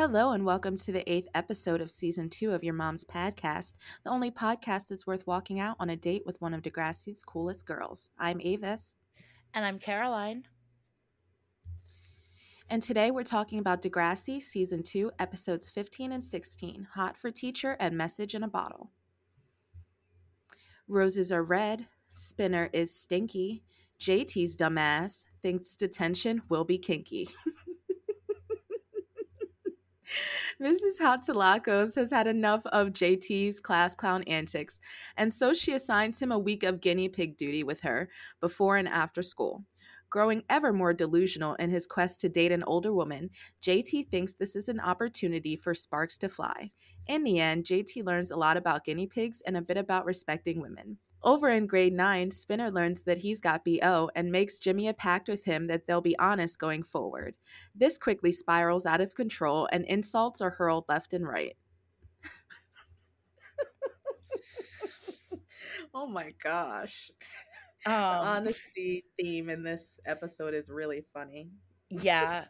Hello, and welcome to the eighth episode of season two of Your Mom's Podcast, the only podcast that's worth walking out on a date with one of Degrassi's coolest girls. I'm Avis. And I'm Caroline. And today we're talking about Degrassi season two, episodes 15 and 16 Hot for Teacher and Message in a Bottle. Roses are red, Spinner is stinky, JT's dumbass thinks detention will be kinky. Mrs. Hatzilakos has had enough of JT's class clown antics, and so she assigns him a week of guinea pig duty with her before and after school. Growing ever more delusional in his quest to date an older woman, JT thinks this is an opportunity for sparks to fly. In the end, JT learns a lot about guinea pigs and a bit about respecting women. Over in grade 9, Spinner learns that he's got BO and makes Jimmy a pact with him that they'll be honest going forward. This quickly spirals out of control and insults are hurled left and right. oh my gosh. Um, the honesty theme in this episode is really funny. Yeah.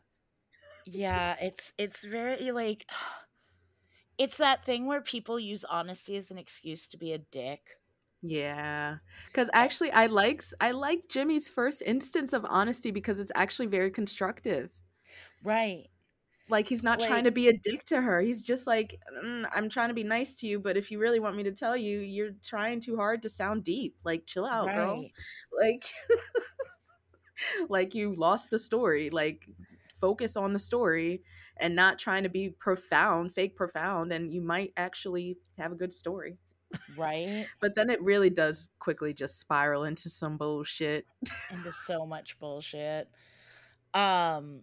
Yeah, it's it's very like it's that thing where people use honesty as an excuse to be a dick. Yeah. Cuz actually I likes I like Jimmy's first instance of honesty because it's actually very constructive. Right. Like he's not like, trying to be a dick to her. He's just like mm, I'm trying to be nice to you, but if you really want me to tell you, you're trying too hard to sound deep. Like chill out, right. girl. Like like you lost the story. Like focus on the story and not trying to be profound, fake profound and you might actually have a good story. Right. but then it really does quickly just spiral into some bullshit. into so much bullshit. Um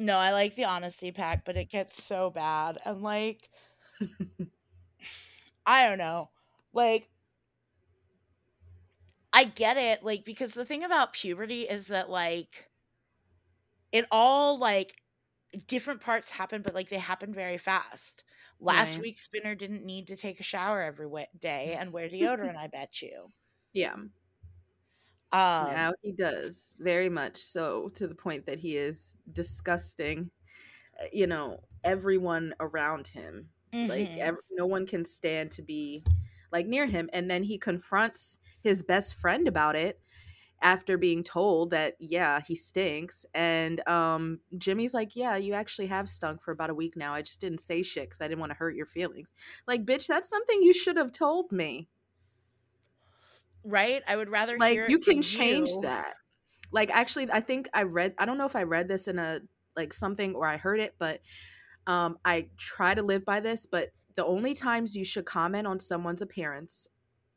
no, I like the honesty pack, but it gets so bad. And like I don't know. Like I get it, like, because the thing about puberty is that like it all like different parts happen, but like they happen very fast. Last right. week, Spinner didn't need to take a shower every day and wear deodorant. I bet you. Yeah. Um, now he does very much so to the point that he is disgusting. Uh, you know, everyone around him. Mm-hmm. Like, every, no one can stand to be like near him. And then he confronts his best friend about it after being told that yeah he stinks and um jimmy's like yeah you actually have stunk for about a week now i just didn't say shit because i didn't want to hurt your feelings. Like bitch that's something you should have told me. Right? I would rather like you can change you. that. Like actually i think i read i don't know if i read this in a like something or i heard it but um i try to live by this but the only times you should comment on someone's appearance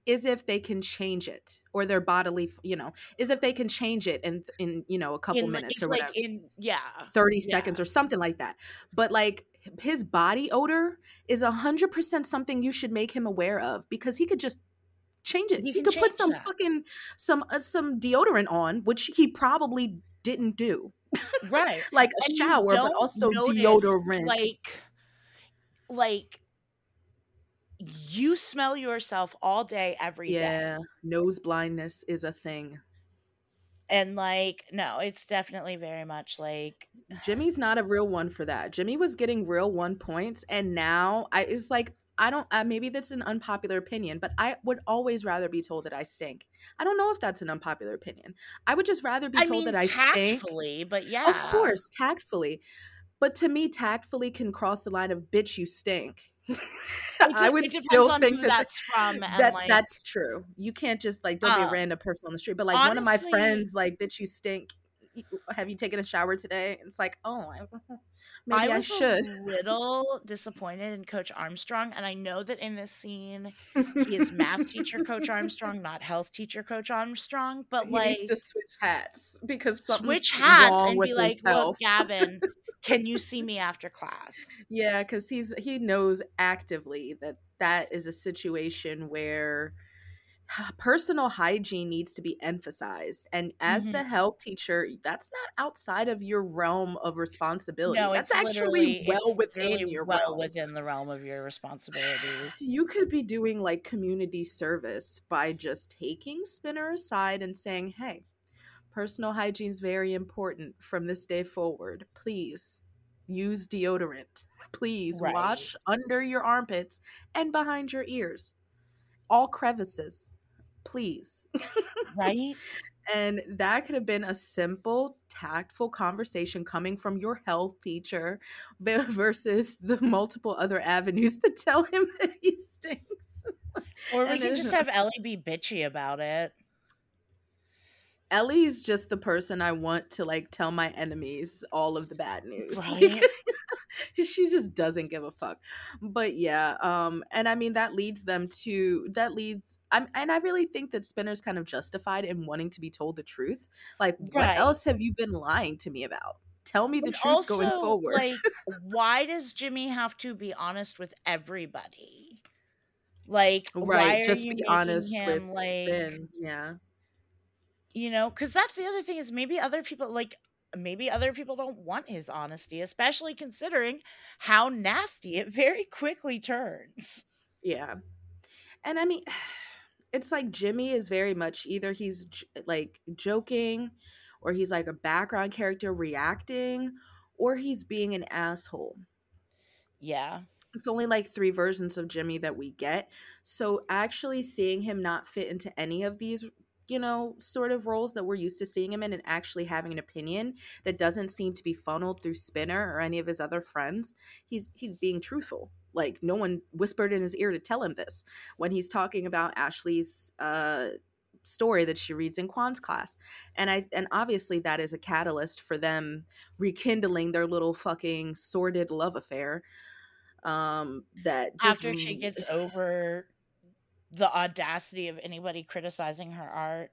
is if they can change it or their bodily you know is if they can change it in in you know a couple in, minutes or like whatever. in yeah 30 yeah. seconds or something like that. But like his body odor is a hundred percent something you should make him aware of because he could just change it. He, he could put some that. fucking some uh, some deodorant on which he probably didn't do. Right like a and shower but also deodorant. like like you smell yourself all day every yeah, day. yeah, nose blindness is a thing. And like, no, it's definitely very much like Jimmy's not a real one for that. Jimmy was getting real one points, and now I is like I don't. Uh, maybe that's an unpopular opinion, but I would always rather be told that I stink. I don't know if that's an unpopular opinion. I would just rather be I told mean, that I tactfully, stink. but yeah, of course, tactfully. But to me, tactfully can cross the line of bitch, you stink. I would still think that that's from. that like, that's true. You can't just like don't uh, be a uh, random person on the street. But like honestly, one of my friends, like bitch, you stink. Have you taken a shower today? It's like, oh, I, maybe I, I should. A little disappointed in Coach Armstrong, and I know that in this scene, he is math teacher Coach Armstrong, not health teacher Coach Armstrong. But he like, needs to switch hats because switch hats and be like, look, Gavin can you see me after class yeah because he's he knows actively that that is a situation where personal hygiene needs to be emphasized and as mm-hmm. the health teacher that's not outside of your realm of responsibility no, that's actually well within really your well realm. within the realm of your responsibilities you could be doing like community service by just taking spinner aside and saying hey Personal hygiene is very important from this day forward. Please use deodorant. Please right. wash under your armpits and behind your ears. All crevices. Please. Right? and that could have been a simple, tactful conversation coming from your health teacher versus the multiple other avenues that tell him that he stinks. Or we could just have Ellie be bitchy about it. Ellie's just the person I want to like tell my enemies all of the bad news. Right. she just doesn't give a fuck. But yeah, um and I mean that leads them to that leads I'm and I really think that Spinner's kind of justified in wanting to be told the truth. Like right. what else have you been lying to me about? Tell me the but truth also, going forward. like why does Jimmy have to be honest with everybody? Like right, just be honest with like, Spin. Yeah you know because that's the other thing is maybe other people like maybe other people don't want his honesty especially considering how nasty it very quickly turns. Yeah. And i mean it's like jimmy is very much either he's j- like joking or he's like a background character reacting or he's being an asshole. Yeah. It's only like three versions of Jimmy that we get. So actually seeing him not fit into any of these you know, sort of roles that we're used to seeing him in and actually having an opinion that doesn't seem to be funneled through Spinner or any of his other friends. He's he's being truthful. Like no one whispered in his ear to tell him this when he's talking about Ashley's uh story that she reads in Kwan's class. And I and obviously that is a catalyst for them rekindling their little fucking sordid love affair. Um that just after she gets over the audacity of anybody criticizing her art.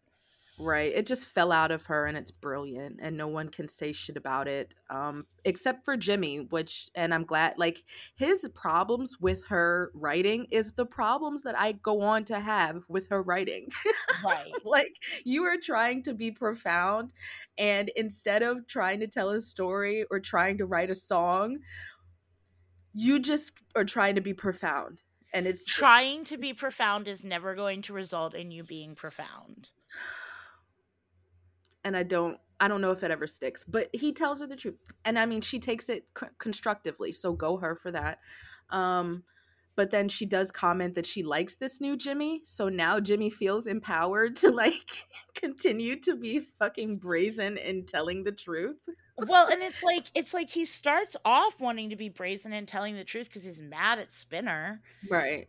Right. It just fell out of her and it's brilliant and no one can say shit about it um except for Jimmy, which and I'm glad like his problems with her writing is the problems that I go on to have with her writing. Right. like you are trying to be profound and instead of trying to tell a story or trying to write a song, you just are trying to be profound and it's trying to be profound is never going to result in you being profound. And i don't i don't know if it ever sticks but he tells her the truth. And i mean she takes it c- constructively so go her for that. Um but then she does comment that she likes this new Jimmy. So now Jimmy feels empowered to like continue to be fucking brazen in telling the truth. well, and it's like it's like he starts off wanting to be brazen and telling the truth because he's mad at Spinner. Right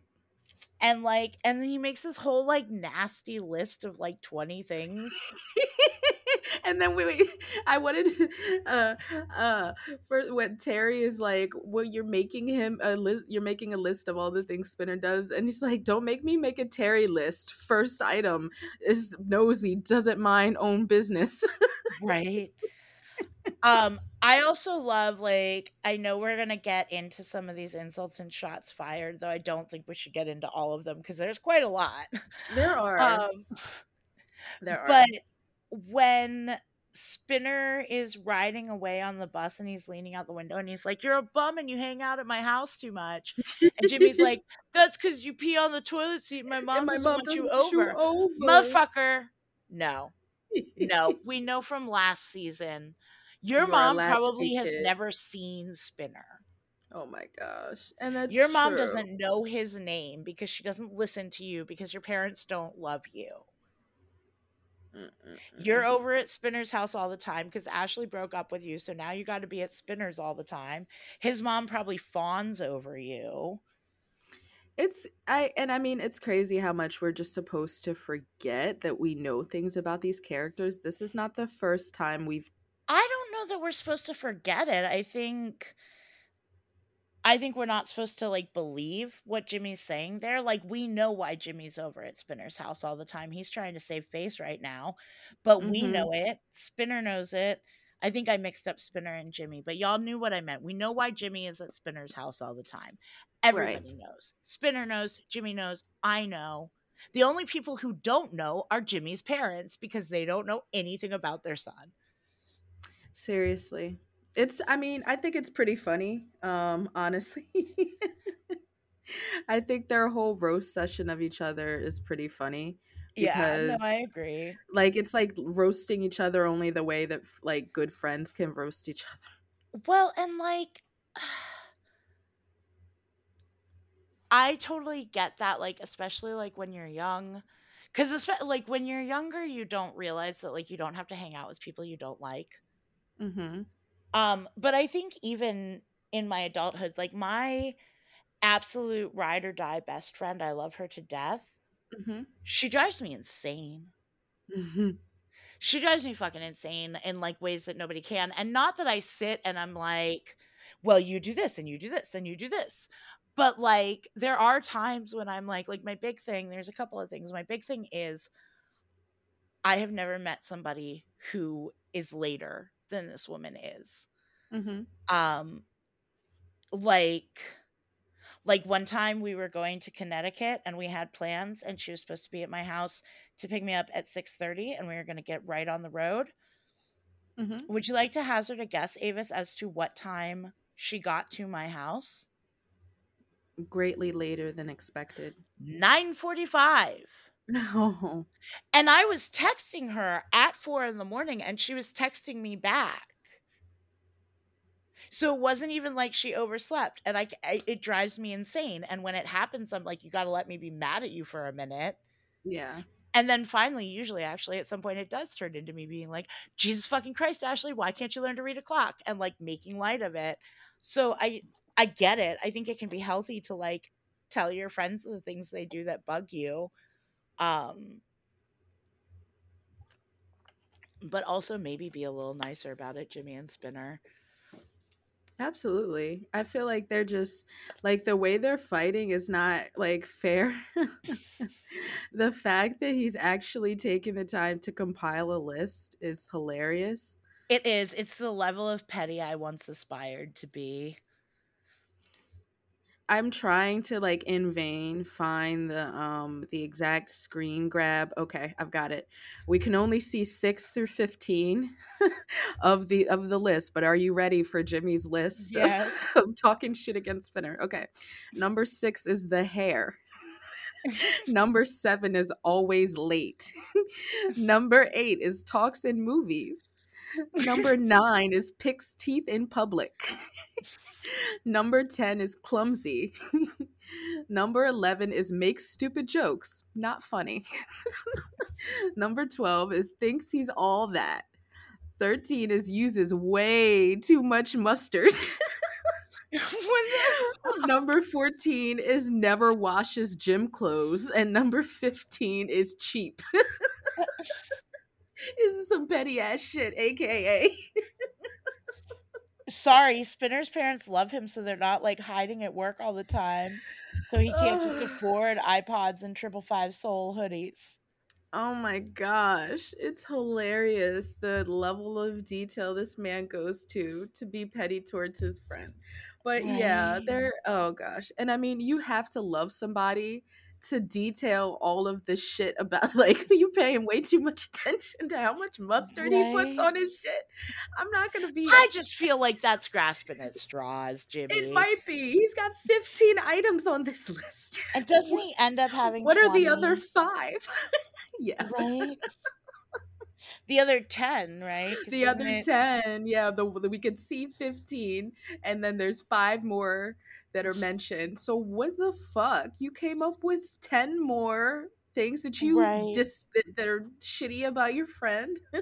and like and then he makes this whole like nasty list of like 20 things and then we, I wanted uh uh for when Terry is like, well, you're making him a list. You're making a list of all the things Spinner does, and he's like, don't make me make a Terry list. First item is nosy, doesn't mind own business. right. Um, I also love like I know we're gonna get into some of these insults and shots fired, though I don't think we should get into all of them because there's quite a lot. There are. Um, there are. But when Spinner is riding away on the bus and he's leaning out the window and he's like, You're a bum and you hang out at my house too much. And Jimmy's like, That's because you pee on the toilet seat. My mom my doesn't mom want doesn't you, over. you over. Motherfucker. No. No. we know from last season, your you mom probably has never seen Spinner. Oh my gosh. And that's your mom true. doesn't know his name because she doesn't listen to you because your parents don't love you. You're over at Spinner's house all the time because Ashley broke up with you. So now you got to be at Spinner's all the time. His mom probably fawns over you. It's I and I mean it's crazy how much we're just supposed to forget that we know things about these characters. This is not the first time we've I don't know that we're supposed to forget it. I think I think we're not supposed to like believe what Jimmy's saying there. Like we know why Jimmy's over at Spinner's house all the time. He's trying to save face right now, but mm-hmm. we know it. Spinner knows it. I think I mixed up Spinner and Jimmy, but y'all knew what I meant. We know why Jimmy is at Spinner's house all the time. Everybody right. knows. Spinner knows, Jimmy knows, I know. The only people who don't know are Jimmy's parents because they don't know anything about their son. Seriously it's i mean i think it's pretty funny um honestly i think their whole roast session of each other is pretty funny because, yeah no, i agree like it's like roasting each other only the way that like good friends can roast each other well and like I totally get that, like, especially, like, when you're young. espe like, when you're younger, you don't realize that, like, you don't have to hang out with people you don't like. Mhm. Um, but I think even in my adulthood, like, my absolute ride or die best friend, I love her to death. Mhm. She drives me insane. Mhm. She drives me fucking insane in, like, ways that nobody can, and not that I sit and I'm like, "Well, you do this, and you do this, and you do this." But, like, there are times when I'm like like, my big thing there's a couple of things. My big thing is I have never met somebody who is later than this woman is. Mhm. Um like like, one time we were going to Connecticut, and we had plans, and she was supposed to be at my house to pick me up at 6:30, and we were gonna get right on the road. Mhm. Would you like to hazard a guess, Avis, as to what time she got to my house? Greatly later than expected. 9:45. No. And I was texting her at 4 in the morning, and she was texting me back. So it wasn't even like she overslept, and I I it drives me insane, and when it happens, I'm like, "You gotta let me be mad at you for a minute." Yeah. And then finally, usually, actually, at some point, it does turn into me being like, "Jesus fucking Christ, Ashley, why can't you learn to read a clock?" And, like, making light of it. So I I get it. I think it can be healthy to, like, tell your friends the things they do that bug you. Um but also maybe be a little nicer about it, Jimmy and Spinner. Absolutely. I feel like they're just like, the way they're fighting is not, like, fair. The fact that he's actually taking the time to compile a list is hilarious. It is. It's the level of petty I once aspired to be. I'm trying to, like, in vain find the, um, the exact screen grab. Okay, I've got it. We can only see 6 through 15 of the of the list, but are you ready for Jimmy's list Yes. of talking shit against Spinner? Okay. Number 6 is the hair. Number 7 is always late. Number 8 is talks in movies. Number 9 is picks teeth in public. Number 10 is clumsy. Number 11 is makes stupid jokes. Not funny. Number 12 is thinks he's all that. 13 is uses way too much mustard. What the fuck? Number 14 is never washes gym clothes. And number 15 is cheap. this is some petty ass shit, aka. Sorry, Spinner's parents love him, so they're not, like, hiding at work all the time. So he can't just afford iPods and triple five soul hoodies. Oh my gosh, it's hilarious the level of detail this man goes to to be petty towards his friend. But yeah, Right. they're oh gosh. And I mean, you have to love somebody to detail all of this shit about like you paying way too much attention to how much mustard he puts on his shit. I'm not gonna be I just feel like that's grasping at straws, Jimmy. it might be. He's got 15 items on this list. And doesn't he end up having What are the other five? yeah. Right? The other 10, right the other it 10 yeah the, the- we could see 15 and then there's five more that are mentioned so what the fuck you came up with 10 more things that you Right. dis- that, that are shitty about your friend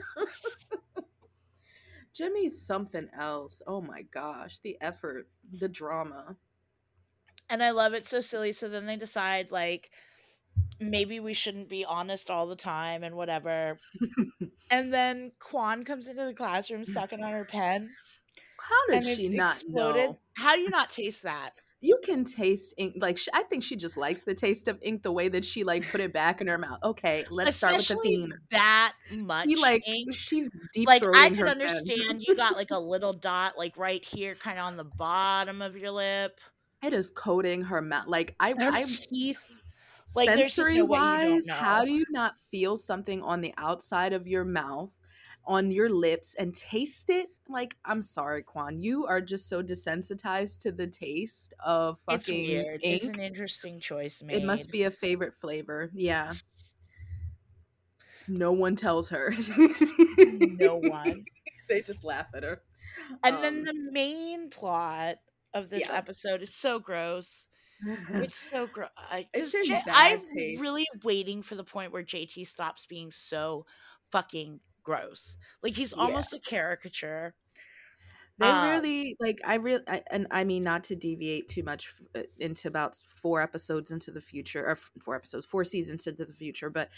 jimmy's something else oh my gosh the effort the drama And I love it so silly. So then they decide like maybe we shouldn't be honest all the time and whatever. and then Kwan comes into the classroom sucking on her pen how did she not exploded. know How do you not taste that? you can taste ink like sh- i think she just likes the taste of ink the way that she like put it back in her mouth okay let's start with the theme that much like ink. she's deep Like I could understand you got like a little dot like right here, kind of on the bottom of your lip. It is coating her mouth. Like I, Her I teeth. Like, sensory no way you don't wise, how do you not feel something on the outside of your mouth, on your lips, and taste it? Like I'm sorry, Kwan, you are just so desensitized to the taste of fucking It's weird. ink. It's an interesting choice made. It must be a favorite flavor. Yeah. No one tells her. no one. they just laugh at her. And then Um, the main plot of this yeah. episode is so gross. It's so gross. J- I'm taste. really waiting for the point where JT stops being so fucking gross. Like he's yeah. almost a caricature. They um, really like I really and I mean not to deviate too much uh, into about four episodes into the future or four episodes, four seasons into the future, but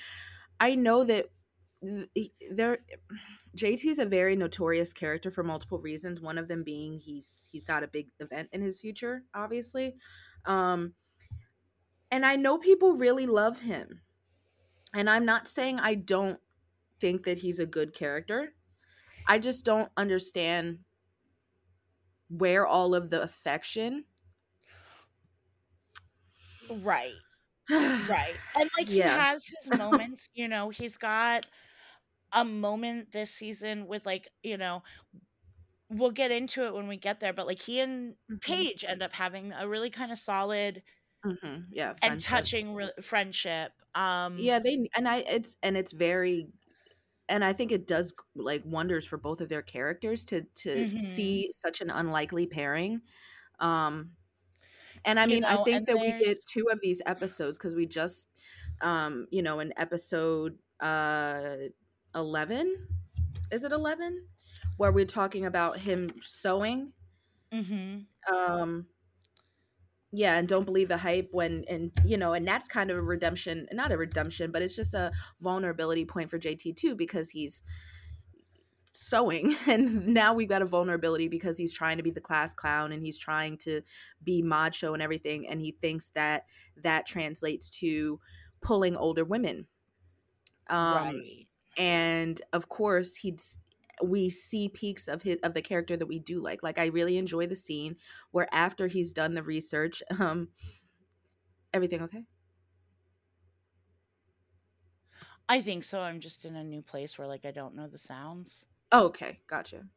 I know that there JT is a very notorious character for multiple reasons. One of them being he's he's got a big event in his future, obviously. Um and I know people really love him. And I'm not saying I don't think that he's a good character. I just don't understand where all of the affection right right and like yeah. he has his moments you know he's got a moment this season with like you know we'll get into it when we get there but like he and mm-hmm. paige end up having a really kind of solid mm-hmm. yeah friendship. and touching re- friendship um yeah they and i it's and it's very and I think it does like wonders for both of their characters to to mm-hmm. see such an unlikely pairing. Um and I mean, you know, I think that there's... we get two of these episodes because we just um, you know, in episode uh 11 is it 11 where we're talking about him sewing mm-hmm. um yeah and don't believe the hype when and you know and that's kind of a redemption not a redemption but it's just a vulnerability point for jt too because he's sewing and now we've got a vulnerability because he's trying to be the class clown and he's trying to be macho and everything and he thinks that that translates to pulling older women um right. and of course he's we see peaks of his of the character that we do like. Like I really enjoy the scene where after he's done the research, um everything okay? I think so. I'm just in a new place where like I don't know the sounds. Oh, okay. Gotcha.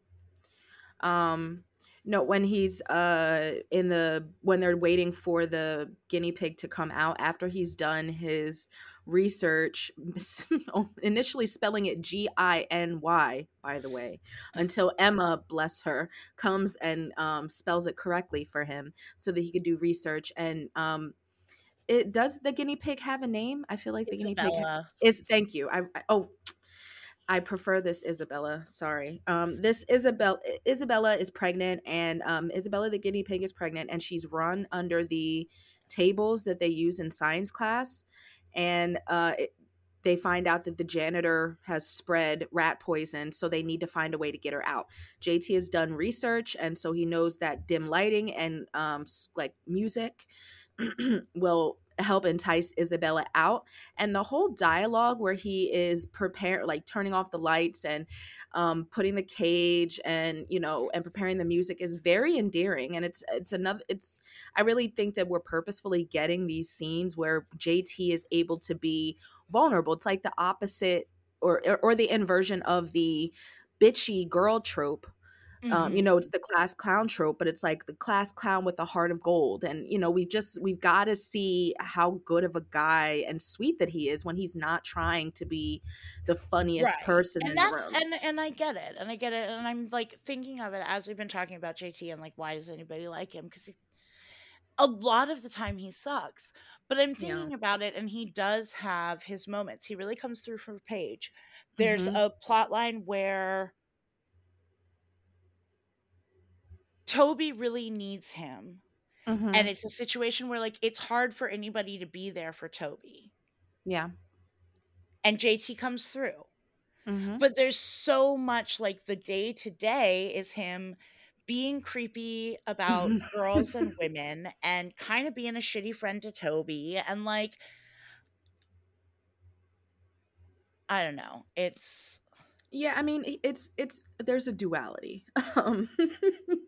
Um no, when he's uh in the when they're waiting for the guinea pig to come out after he's done his research, oh, initially spelling it G I N Y, by the way, until Emma, bless her, comes and um, spells it correctly for him so that he could do research. And um, it does the guinea pig have a name? I feel like the guinea pig ha- is. Thank you. I, I oh. I prefer this Isabella. Sorry. Um, this Isabel Isabella is pregnant, and um, Isabella the guinea pig is pregnant, and she's run under the tables that they use in science class and uh, it, they find out that the janitor has spread rat poison, so they need to find a way to get her out. JT has done research, and so he knows that dim lighting and um, like music will help entice Isabella out. And the whole dialogue where he is preparing, like turning off the lights and um, putting the cage and you know and preparing the music is very endearing. And it's it's another it's I really think that we're purposefully getting these scenes where JT is able to be vulnerable. It's like the opposite or or the inversion of the bitchy girl trope Mm-hmm. Um, you mm-hmm. know, it's the class clown trope, but it's like the class clown with a heart of gold. And, you know, we just, we've got to see how good of a guy and sweet that he is when he's not trying to be the funniest right. person and in that's, the room. And, and I get it. And I get it. And I'm like thinking of it as we've been talking about JT and like, why does anybody like him? Because a lot of the time he sucks. But I'm thinking yeah. about it, and he does have his moments. He really comes through for Paige. There's mm-hmm. a plot line where Toby really needs him. Mm-hmm. And it's a situation where like it's hard for anybody to be there for Toby. Yeah. And JT comes through. Mm-hmm. But there's so much like the day to day is him being creepy about girls and women and kind of being a shitty friend to Toby and like I don't know. It's yeah, I mean it's it's there's a duality. Um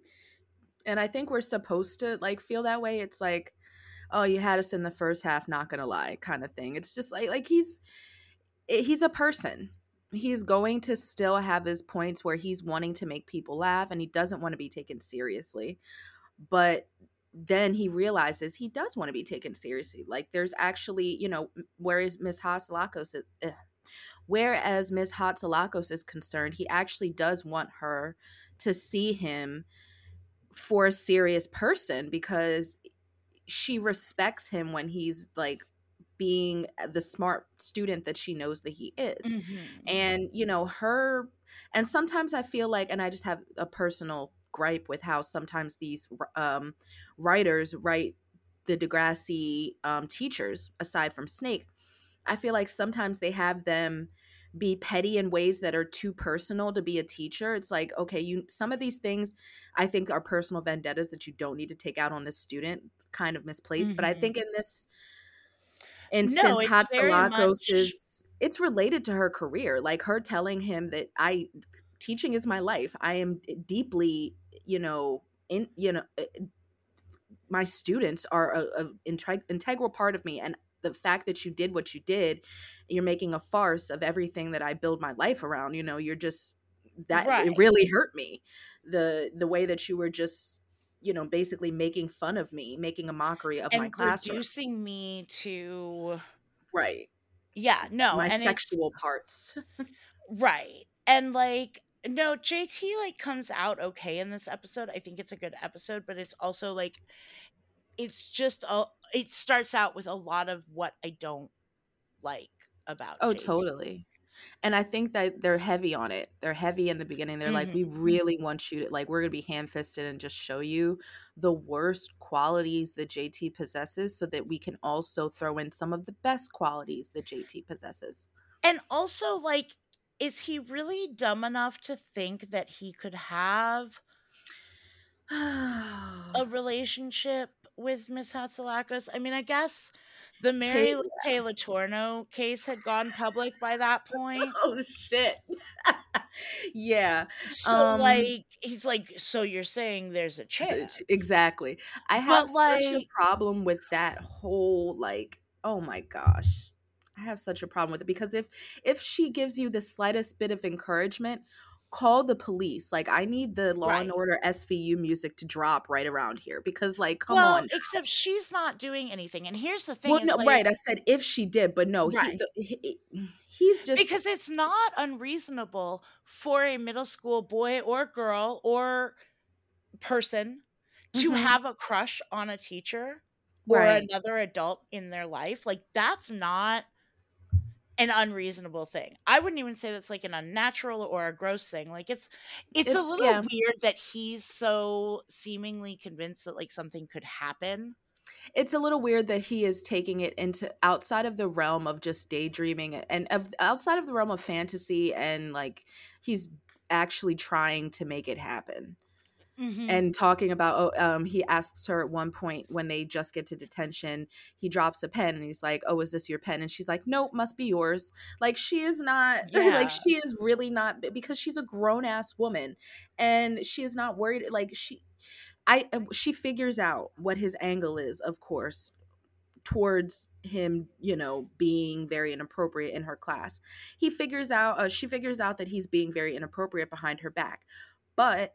and I think we're supposed to like feel that way. It's like, oh, you had us in the first half, not gonna lie, kind of thing. It's just like like he's eh, he's a person. He's going to still have his points where he's wanting to make people laugh and he doesn't want to be taken seriously. But then he realizes he does want to be taken seriously. Like there's actually, you know, whereas Miss Hatzilakos, eh, whereas Miss Hatzilakos is concerned, he actually does want her to see him for a serious person because she respects him when he's like being the smart student that she knows that he is. Mm-hmm. And, you know, her, and sometimes I feel like, and I just have a personal gripe with how sometimes these um, writers write the Degrassi um, teachers, aside from Snake. I feel like sometimes they have them be petty in ways that are too personal to be a teacher. It's like, okay, you some of these things I think are personal vendettas that you don't need to take out on this student, kind of misplaced. Mm-hmm. But I mm-hmm. think in this instance, no, much... is it's related to her career. Like her telling him that I teaching is my life. I am deeply, you know, in you know eh, my students are an integral part of me and the fact that you did what you did you're making a farce of everything that i build my life around you know you're just that right. it really hurt me. The the way that you were just you know basically making fun of me making a mockery of and my classroom. reducing me to right. Yeah no my and sexual parts. Right and like no jt like comes out okay in this episode i think it's a good episode but it's also like it's just a it starts out with a lot of what I don't like about Oh, totally. And I think that they're heavy on it. They're heavy in the beginning. They're mm-hmm. like, we really want you to like we're gonna be ham fisted and just show you the worst qualities that JT possesses so that we can also throw in some of the best qualities that JT possesses. And also like is he really dumb enough to think that he could have a relationship with Miss Hatzilakos? I mean, I guess the Mary Kay Letourneau case had gone public by that point. Oh shit. yeah. So um, like he's like, so you're saying there's a chance. Exactly. I have but, like, such a problem with that whole like, oh my gosh. I have such a problem with it because if if she gives you the slightest bit of encouragement, call the police. Like I need the Law right. and Order SVU music to drop right around here because like come well, on. Except she's not doing anything. And here's the thing. Well, no, like, right. I said if she did, but no, right. he, he, he's just because it's not unreasonable for a middle school boy or girl or person to mm-hmm. have a crush on a teacher or right. another adult in their life. Like that's not an unreasonable thing. I wouldn't even say that's like an unnatural or a gross thing. Like it's it's, it's a little yeah. weird that he's so seemingly convinced that like something could happen. It's a little weird that he is taking it into outside of the realm of just daydreaming and of outside of the realm of fantasy and like he's actually trying to make it happen. Mm-hmm. and talking about oh um he asks her at one point when they just get to detention he drops a pen and he's like oh is this your pen and she's like nope must be yours like she is not yeah. like she is really not because she's a grown ass woman and she is not worried like she i uh, she figures out what his angle is of course towards him you know being very inappropriate in her class he figures out uh, she figures out that he's being very inappropriate behind her back but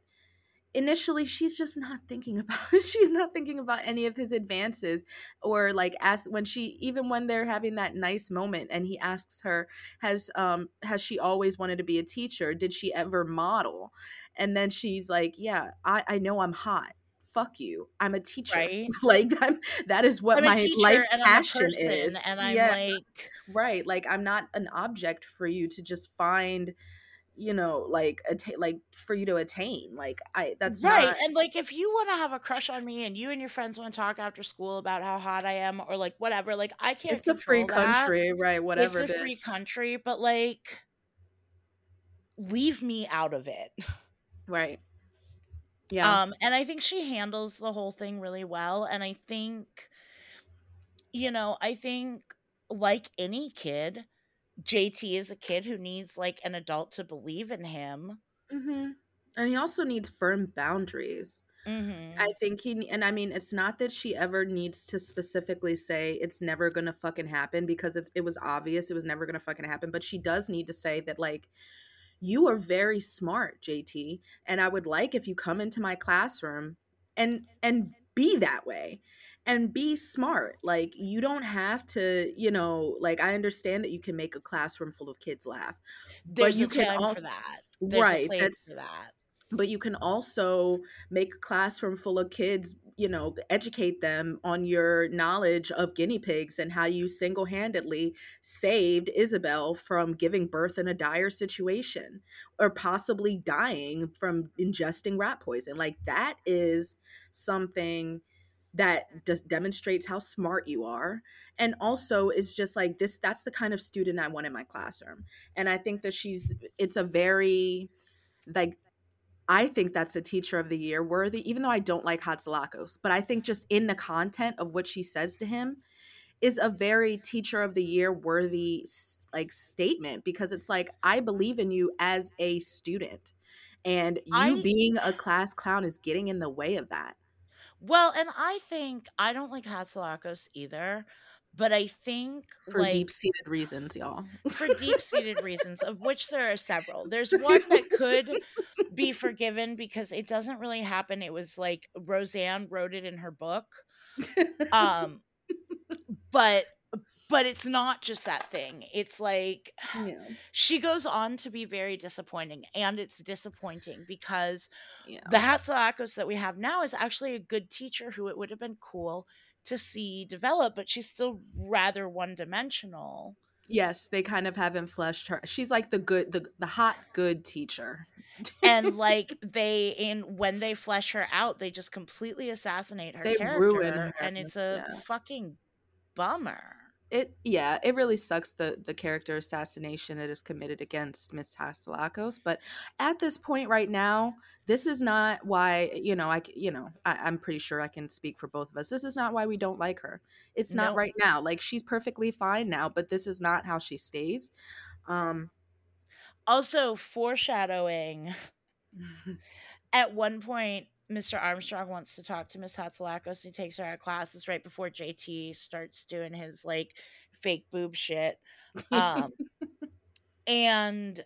initially she's just not thinking about she's not thinking about any of his advances or like ask when she even when they're having that nice moment and he asks her has um has she always wanted to be a teacher? Did she ever model? And then she's like yeah i i know i'm hot. Fuck you. I'm a teacher. Right? like i'm that is what I'm my life passion is. and i'm yeah. like right. Like i'm not an object for you to just find you know like attain like for you to attain like i that's right not... and like if you want to have a crush on me and you and your friends want to talk after school about how hot i am or like whatever like i can't it's a free that. country right whatever it's a free country but like leave me out of it. Right. Yeah. Um and i think she handles the whole thing really well and i think you know i think like any kid JT is a kid who needs like an adult to believe in him. Mm-hmm. And he also needs firm boundaries. Mm-hmm. I think he, and I mean, it's not that she ever needs to specifically say it's never gonna fucking happen because it's it was obvious it was never gonna fucking happen. But she does need to say that like you are very smart, JT, and I would like if you come into my classroom and and be that way and be smart. Like you don't have to, you know, like I understand that you can make a classroom full of kids laugh. There's but you can also, that. Right, that's, that. But you can also make a classroom full of kids you know, educate them on your knowledge of guinea pigs and how you single handedly saved Isabel from giving birth in a dire situation or possibly dying from ingesting rat poison. Like, that is something that just demonstrates how smart you are and also is just like this that's the kind of student i want in my classroom and i think that she's it's a very like I think that's a teacher of the year worthy, even though I don't like Hatzilakos. But I think just in the content of what she says to him is a very teacher of the year worthy like statement because it's like I believe in you as a student. And you I, being a class clown is getting in the way of that. Well, and I think I don't like Hatzilakos either, but I think for like, deep seated reasons, y'all. for deep seated reasons, of which there are several. There's one that could be forgiven because it doesn't really happen. It was like Roseanne wrote it in her book. Um, but but it's not just that thing. It's like yeah. she goes on to be very disappointing, and it's disappointing because yeah. the Hatzilakos that we have now is actually a good teacher who it would have been cool to see develop, but she's still rather one dimensional. Yes, they kind of haven't fleshed her. She's like the good, the the hot good teacher. and like they in when they flesh her out, they just completely assassinate her they character, her. and it's a yeah. fucking bummer it yeah it really sucks the the character assassination that is committed against miss hatzilakos but at this point right now this is not why you know i you know I, am pretty sure i can speak for both of us. This is not why we don't like her. It's not right now. Like she's perfectly fine now but this is not how she stays. Um also foreshadowing at one point Mr. Armstrong wants to talk to Miss Hatzilakos. He takes her out of classes right before JT starts doing his like fake boob shit. Um, and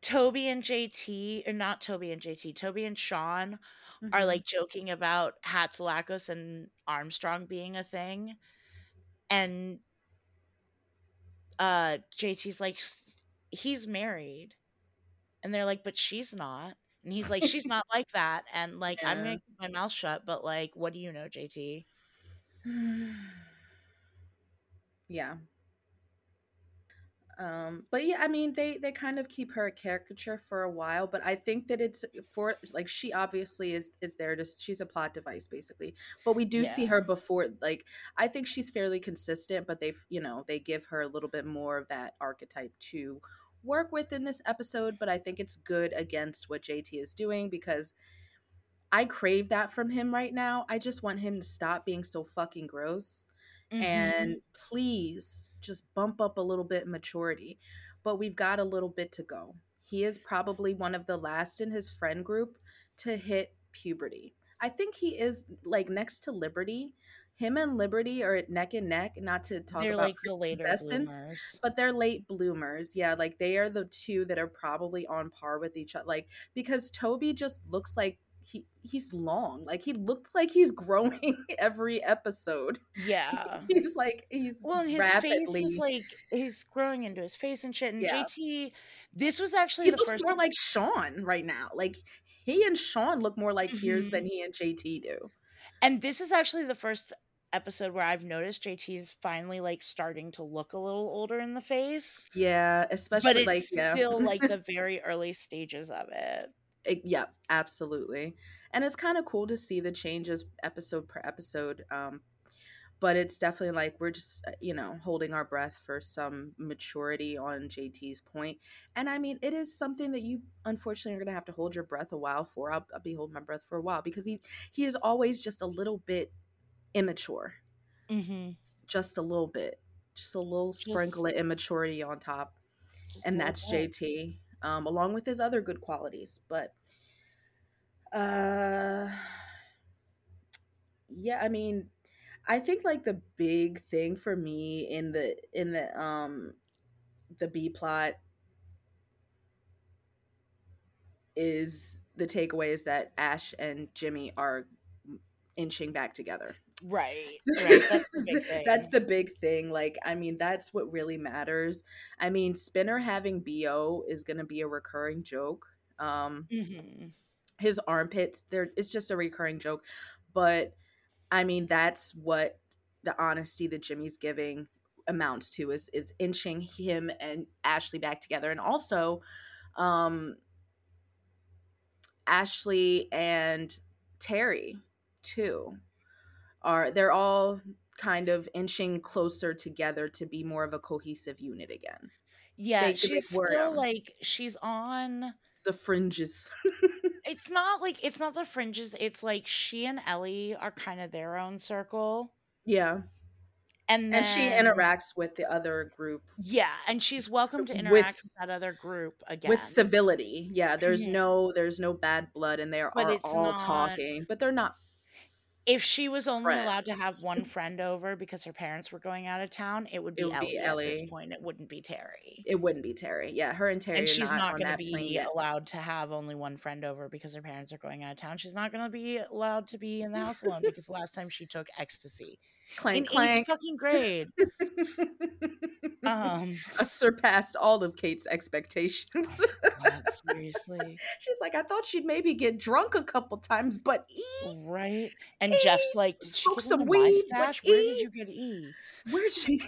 Toby and JT, or not Toby and JT, Toby and Sean mm-hmm. are like joking about Hatzilakos and Armstrong being a thing. And uh JT's like, he's married. And they're like, but she's not. And he's like, she's not like that. And like, yeah. I'm going to keep my mouth shut. But like, what do you know, JT? yeah. Um, but yeah, I mean, they they kind of keep her a caricature for a while, but I think that it's for like she obviously is is there to she's a plot device basically. But we do yeah. see her before like I think she's fairly consistent, but they've you know they give her a little bit more of that archetype to work with in this episode, but I think it's good against what JT is doing because I crave that from him right now. I just want him to stop being so fucking gross mm-hmm. and please just bump up a little bit maturity. But we've got a little bit to go. He is probably one of the last in his friend group to hit puberty. I think he is like next to Liberty him and Liberty are neck and neck. Not to talk they're about like the later bloomers. but they're late bloomers. Yeah, like they are the two that are probably on par with each other. Like because Toby just looks like he he's long. Like he looks like he's growing every episode. Yeah, he's like he's well, his face is like he's growing into his face and shit. And yeah. JT, this was actually he the looks first more like Sean right now. Like he and Sean look more like peers mm-hmm. than he and JT do. And this is actually the first episode where I've noticed JT's finally like starting to look a little older in the face. Yeah, especially but it's like still like the very early stages of it. it yeah, absolutely. And it's kind of cool to see the changes episode per episode. Um, but it's definitely like we're just uh, you know holding our breath for some maturity on JT's point. And I mean, it is something that you unfortunately are going to have to hold your breath a while for. I'll, I'll be holding my breath for a while because he he is always just a little bit immature. Mm-hmm. Just a little bit. Just a little just, sprinkle of immaturity on top. And that's bit. JT, um, along with his other good qualities. But uh yeah, I mean, I think like the big thing for me in the in the um the B plot is the takeaway is that Ash and Jimmy are inching back together. Right. Right. That's the big thing. that's the big thing. Like, I mean, that's what really matters. I mean, Spinner having BO is going to be a recurring joke. Um, mm-hmm. his armpits. There, it's just a recurring joke, but I mean that's what the honesty that Jimmy's giving amounts to is is inching him and Ashley back together, and also, um, Ashley and Terry too are they're all kind of inching closer together to be more of a cohesive unit again. Yeah, they, she's still like she's on the fringes. it's not like it's not the fringes. It's like she and Ellie are kind of their own circle. Yeah. And, then, and she interacts with the other group. Yeah, and she's welcome to interact with, with that other group again with civility. Yeah, there's no there's no bad blood, and they are all not, talking, but they're not if she was only friends. allowed to have one friend over because her parents were going out of town, it would be, it would Ellie, be Ellie, at this point. It wouldn't be Terry. It wouldn't be Terry. Yeah, her and Terry. And she's not, not going to be allowed to have only one friend over because her parents are going out of town. She's not going to be allowed to be in the house alone because last time she took ecstasy clank, in clank. eighth fucking grade. um, surpassed all of Kate's expectations. God, seriously, she's like, I thought she'd maybe get drunk a couple times, but E, right? And e, Jeff's like, smoke some weed. Where e, did you get E? Where'd she?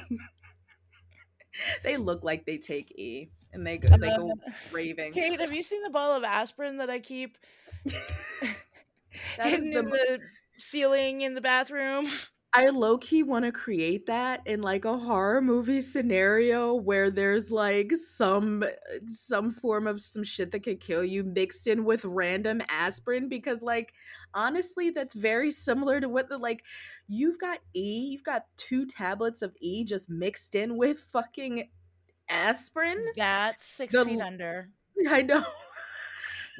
they look like they take E, and they go, they go uh, raving. Kate, have you seen the bottle of aspirin that I keep? hidden the... in the ceiling in the bathroom. I low key want to create that in like a horror movie scenario where there's like some some form of some shit that could kill you mixed in with random aspirin because like honestly that's very similar to what the like you've got E, you've got two tablets of E just mixed in with fucking aspirin. That's six the, feet under. I know.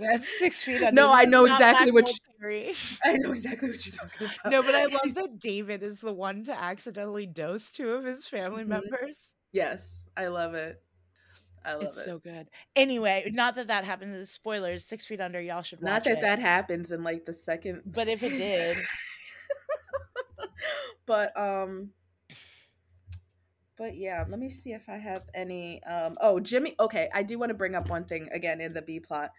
That's six feet under. No, I know exactly what. You, I know exactly what you're talking about. No, but I love that David is the one to accidentally dose two of his family mm-hmm. members. Yes, I love it. I love it's it. so good. Anyway, not that that happens. Spoilers. Six feet under. Y'all should. Not that it. that happens in like the second. But if it did. but um but yeah, let me see if I have any. Um, oh, Jimmy. Okay, I do want to bring up one thing again in the B plot.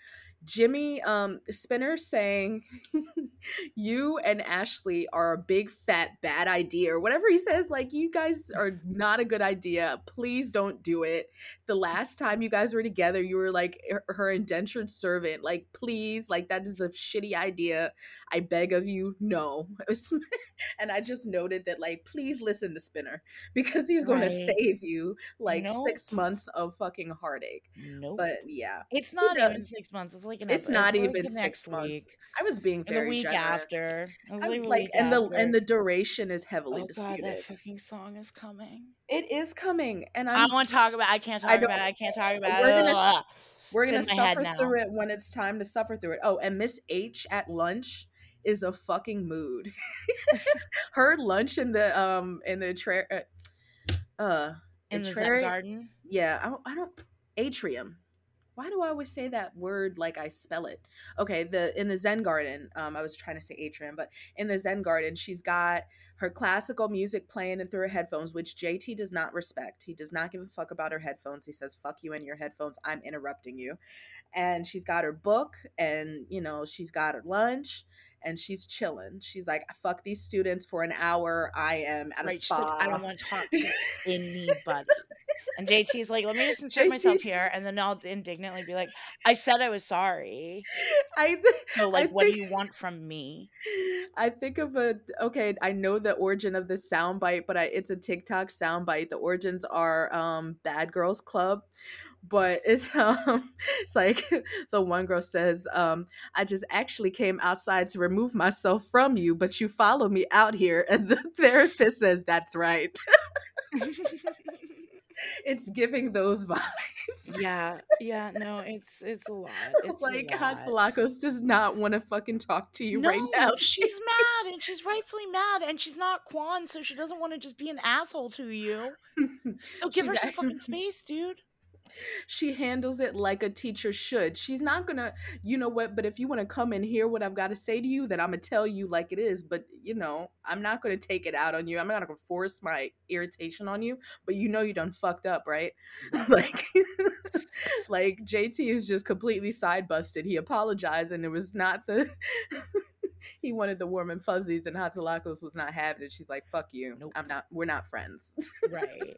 Jimmy um Spinner saying you and Ashley are a big fat bad idea or whatever he says like you guys are not a good idea. Please don't do it. The last time you guys were together you were like her indentured servant. Like please like that is a shitty idea. I beg of you no. And I just noted that like please listen to Spinner because he's going right. to save you like nope. 6 months of fucking heartache. Nope. but yeah. It's not even 6 months. It's like it's not it's even like six months. Week. I was being very the week generous. after. Like, like and the and the duration is heavily oh, disputed. God, that fucking song is coming. It is coming, and I'm, I want to talk about. I can't talk I about. It. I can't talk about. We're it. gonna we're gonna suffer through it when it's time to suffer through it. Oh, and Miss H at lunch is a fucking mood. Her lunch in the um in the tra- uh, uh in the, the garden. Yeah, I don't, I don't atrium why do I always say that word like I spell it? Okay, the in the Zen garden, um, I was trying to say atrium, but in the Zen garden, she's got her classical music playing and through her headphones, which JT does not respect. He does not give a fuck about her headphones. He says, "Fuck you and your headphones. I'm interrupting you." And she's got her book, and you know she's got her lunch, and she's chilling. She's like, "Fuck these students for an hour. I am at right, a spa. Said, I don't want to talk to anybody." And JT's like, let me just insert JT. myself here. And then I'll indignantly be like, I said I was sorry. I th- so like I what think, do you want from me? I think of a okay, I know the origin of this soundbite, but I, it's a TikTok soundbite. The origins are um Bad Girls Club. But it's um it's like the one girl says, um, I just actually came outside to remove myself from you, but you follow me out here. And the therapist says, That's right it's giving those vibes. Yeah, yeah, no, it's it's a lot. It's like Hatzilakos does not want to fucking talk to you no, right now. she's mad and she's rightfully mad and she's not Kwan, so she doesn't want to just be an asshole to you. So give her some fucking space, dude. She handles it like a teacher should. She's not gonna, you know what, but if you want to come and hear what I've got to say to you, then I'm gonna tell you like it is. But you know, I'm not gonna take it out on you. I'm not gonna force my irritation on you, but you know you done fucked up, right? like like JT is just completely side busted. He apologized and it was not the he wanted the warm and fuzzies and Hatzilakos was not having it. She's like, fuck you. Nope. I'm not we're not friends. right.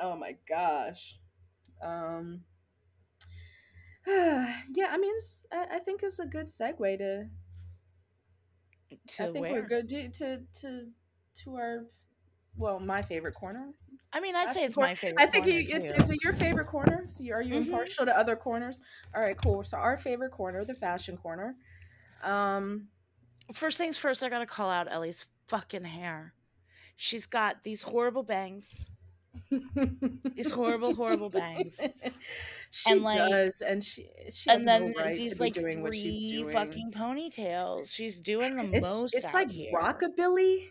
Oh my gosh. Um yeah, I mean, I, I, think it's a good segue to. to I think where? we're good to, to to to our, well, my favorite corner. I mean, I'd say it's my favorite. I think you, it's is it your favorite corner? So are you mm-hmm. impartial to other corners? All right, cool. So our favorite corner, the fashion corner. Um, first things first, I gotta call out Ellie's fucking hair. She's got these horrible bangs. These horrible, horrible bangs. She and like, does, and she she and then no right these like doing three fucking ponytails. She's doing the it's, most. It's like here. rockabilly.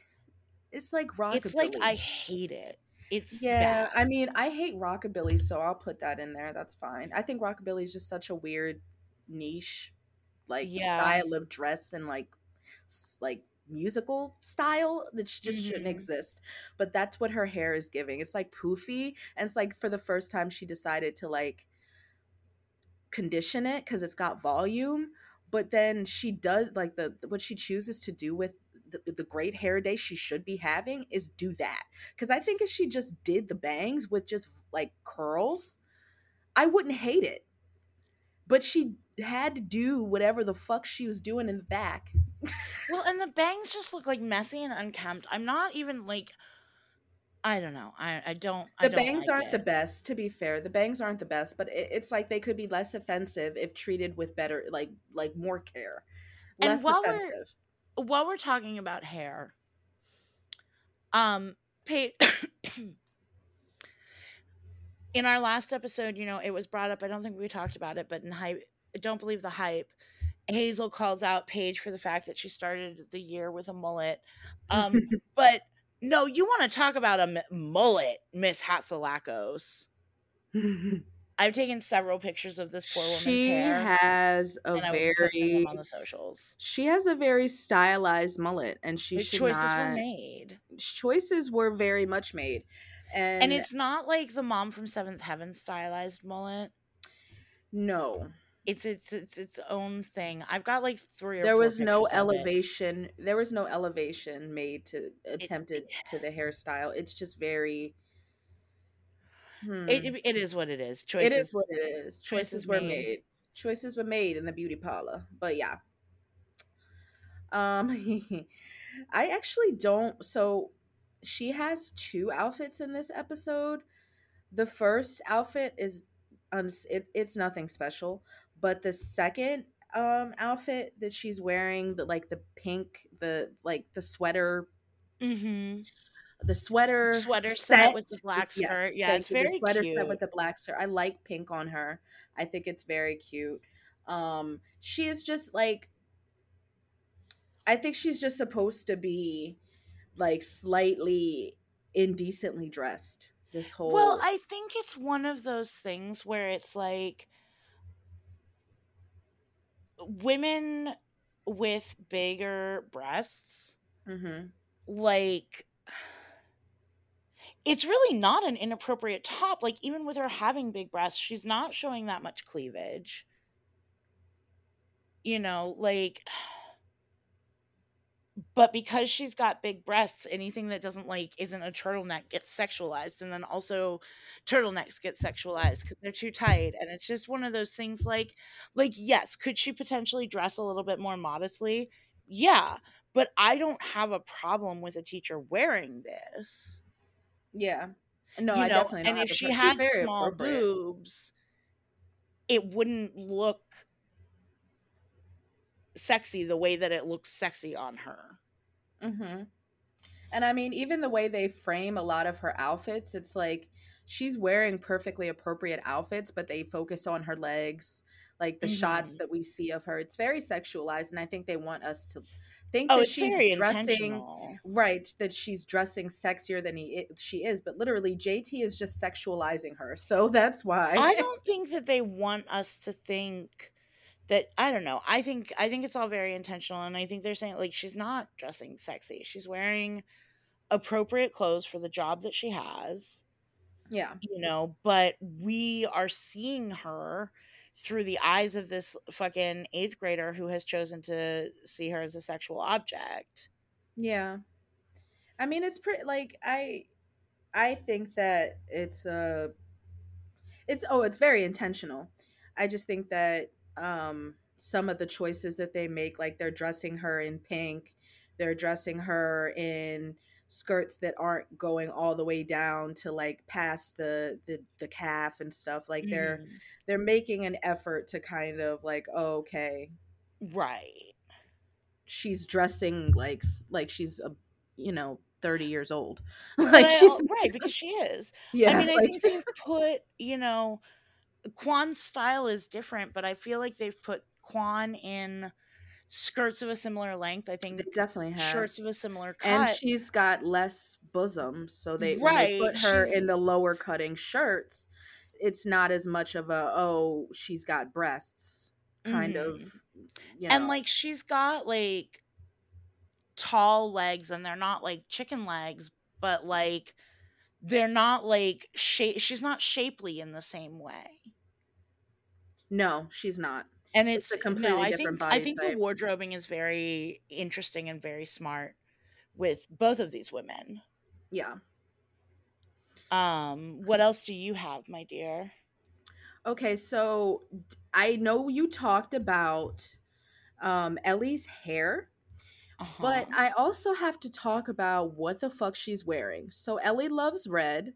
It's like rockabilly. It's like I hate it. It's yeah. Bad. I mean, I hate rockabilly, so I'll put that in there. That's fine. I think rockabilly is just such a weird niche, like yeah. style of dress and like like musical style that just mm-hmm. shouldn't exist. But that's what her hair is giving. It's like poofy, and it's like for the first time she decided to like condition it because it's got volume but then she does like the what she chooses to do with the, the great hair day she should be having is do that because i think if she just did the bangs with just like curls i wouldn't hate it but she had to do whatever the fuck she was doing in the back well and the bangs just look like messy and unkempt i'm not even like I don't know. I, I don't. The I don't bangs like aren't it. the best, to be fair. The bangs aren't the best, but it, it's like they could be less offensive if treated with better, like like more care, less and while offensive. We're, while we're talking about hair, um, pay, in our last episode, you know, it was brought up. I don't think we talked about it, but in hype, I don't believe the hype. Hazel calls out Paige for the fact that she started the year with a mullet. Um, but no, you want to talk about a mullet, Miss Hatzilakos. I've taken several pictures of this poor woman's she hair. has a very on the socials. She has a very stylized mullet, and she choices not, were made. Choices were very much made, and and it's not like the mom from Seventh Heaven stylized mullet. No, it's it's it's its own thing. I've got like three. there was no elevation. There was no elevation made to attempted it, to the hairstyle. It's just very. Hmm. It, it is what it is. Choices. It is what it is. Choices, choices were made. made. Choices were made in the beauty parlor. But yeah. Um, I actually don't. So she has two outfits in this episode. The first outfit is it, it's nothing special but the second um outfit that she's wearing the like the pink the like the sweater mm-hmm. the sweater sweater set, set with the black skirt yes, yeah it's very the sweater cute. set with the black skirt i like pink on her i think it's very cute um she is just like i think she's just supposed to be like slightly indecently dressed this whole well i think it's one of those things where it's like women with bigger breasts, mm-hmm. like it's really not an inappropriate top. Like even with her having big breasts, she's not showing that much cleavage. You know, like but because she's got big breasts anything that doesn't like isn't a turtleneck gets sexualized and then also turtlenecks get sexualized because they're too tight and it's just one of those things like like yes could she potentially dress a little bit more modestly? Yeah but i don't have a problem with a teacher wearing this. Yeah. No you I know, definitely and if she had small boobs it wouldn't look sexy the way that it looks sexy on her. Mm-hmm. And I mean, even the way they frame a lot of her outfits, it's like she's wearing perfectly appropriate outfits, but they focus on her legs, like the mm-hmm. shots that we see of her. It's very sexualized, and I think they want us to think Oh, that she's dressing right that she's dressing sexier than he she is but literally JT is just sexualizing her so that's why I don't think that they want us to think that I don't know. I think I think it's all very intentional and I think they're saying like she's not dressing sexy. She's wearing appropriate clothes for the job that she has. yeah You know, but we are seeing her through the eyes of this fucking 8th grader who has chosen to see her as a sexual object. yeah I mean it's pretty like I I think that it's a it's oh it's very intentional I just think that um some of the choices that they make like they're dressing her in pink they're dressing her in skirts that aren't going all the way down to like past the the, the calf and stuff like they're Mhm. they're making an effort to kind of like oh, okay Right. she's dressing like like she's a you know 30 years old like I she's right because she is. yeah I mean, I like- think they've put, you know, Kwan's style is different, but I feel like they've put Kwan in skirts of a similar length. I think they definitely have shirts of a similar cut. and she's got less bosom, so they when they put her she's- in the lower cutting shirts it's not as much of a oh she's got breasts kind Mhm. of you know and like she's got like tall legs and they're not like chicken legs, but like they're not like shape she's not shapely in the same way. no she's not And It's it's, a completely no, I different think I think type. the wardrobing is very interesting and very smart with both of these women. yeah Um, what else do you have, my dear? okay so i know you talked about um ellie's hair Uh-huh. But I also have to talk about what the fuck she's wearing. So Ellie loves red.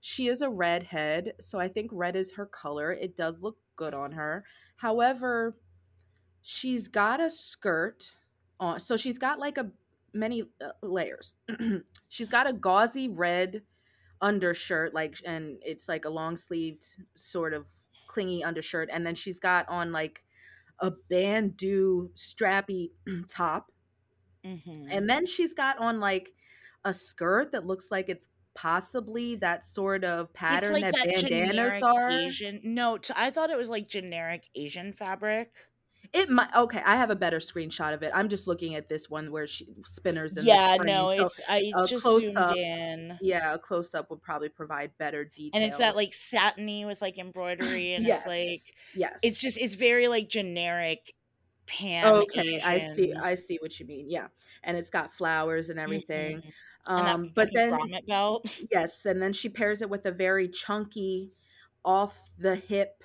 She is a redhead, so I think red is her color. It does look good on her. However, she's got a skirt on. So she's got like a many uh, layers. she's got a gauzy red undershirt like and it's like a long sleeved sort of clingy undershirt and then she's got on like a bandeau strappy top Mhm. and then she's got on like a skirt that looks like it's possibly that sort of pattern like that, that bandanas are. Asian. No, I thought it was like generic Asian fabric. It might okay. I have a better screenshot of it. I'm just looking at this one where she spinners in. Yeah, no. So, it's I just close zoomed up, in, yeah, a close up would probably provide better detail. and it's that like satiny with like embroidery, and yes, it's like yes. it's just it's very like generic pan. okay. I see. I see what you mean. Yeah, and it's got flowers and everything. Mhm. And that Um, but then grommet belt. Yes, and then she pairs it with a very chunky, off the hip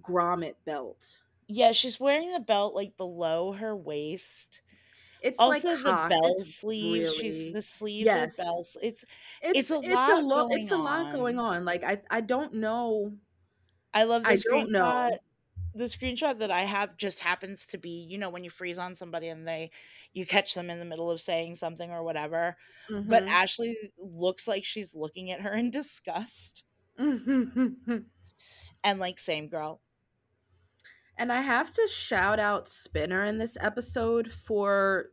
grommet belt. Yeah, she's wearing the belt like below her waist. It's Also, like the bell It's sleeves. really- She's the sleeves Yes. with bells. It's it's it's a it's lot a lo- going it's a lot going on. Like I I don't know. I love I don't know. The screenshot that I have just happens to be, you know, when you freeze on somebody and they you catch them in the middle of saying something or whatever. But Mhm. Ashley looks like she's looking at her in disgust. Mhm. And like, same girl. and I have to shout out Spinner in this episode for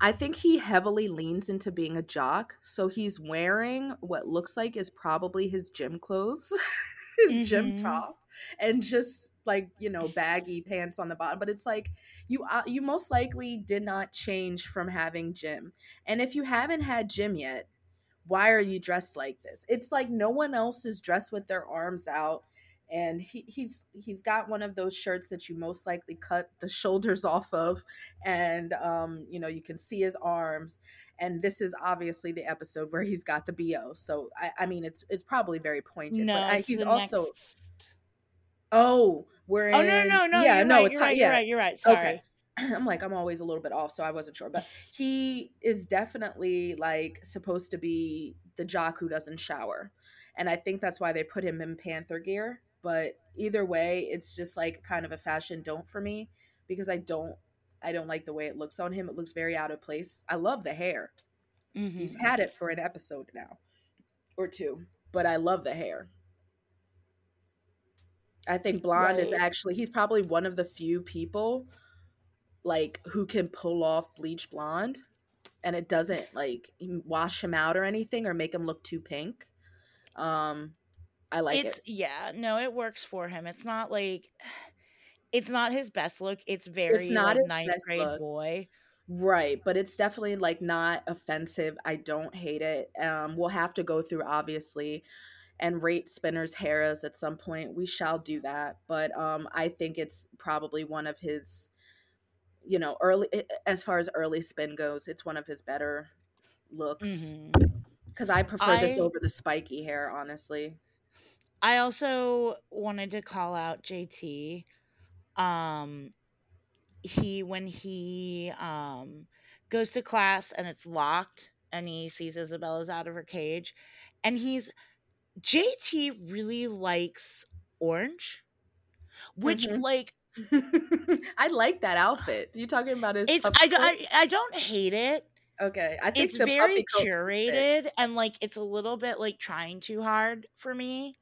I think he heavily leans into being a jock. So he's wearing what looks like is probably his gym clothes, his gym Mhm. top, and just like, you know, baggy pants on the bottom. But it's like you uh, you most likely did not change from having gym. And if you haven't had gym yet, why are you dressed like this? It's like no one else is dressed with their arms out and he, he's he's got one of those shirts that you most likely cut the shoulders off of and um you know you can see his arms and this is obviously the episode where he's got the bo so i, I mean it's it's probably very pointed No, but I, he's also next- oh we're Oh no, no, no! yeah you're no right, it's you're not right, yeah you're right, you're right. Sorry. Okay. I'm like, I'm always a little bit off, so I wasn't sure. But he is definitely like supposed to be the jock who doesn't shower. And I think that's why they put him in Panther gear. But either way, it's just like kind of a fashion don't for me because I don't I don't like the way it looks on him. It looks very out of place. I love the hair. He's Mhm. had it for an episode now or two, but I love the hair. I think blonde is actually he's probably one of the few people like who can pull off bleach blonde and it doesn't like wash him out or anything or make him look too pink. Um I like it's it. yeah, no, it works for him. It's not like it's not his best look. It's very It's not like ninth grade look. boy. Right, but it's definitely like not offensive. I don't hate it. Um we'll have to go through obviously and rate Spinner's Harris at some point. We shall do that, but um I think it's probably one of his you know, early as far as early spin goes, it's one of his better looks. Mhm. Cuz I prefer this over the spiky hair, honestly. I also wanted to call out JT. Um he when he um goes to class and it's locked and he sees Isabella's out of her cage and he's JT really likes orange which Mhm. like I like that outfit. You talking about his it's I, don't- I I don't hate it Okay, I think it's very puffy coat fit. curated and like it's a little bit like trying too hard for me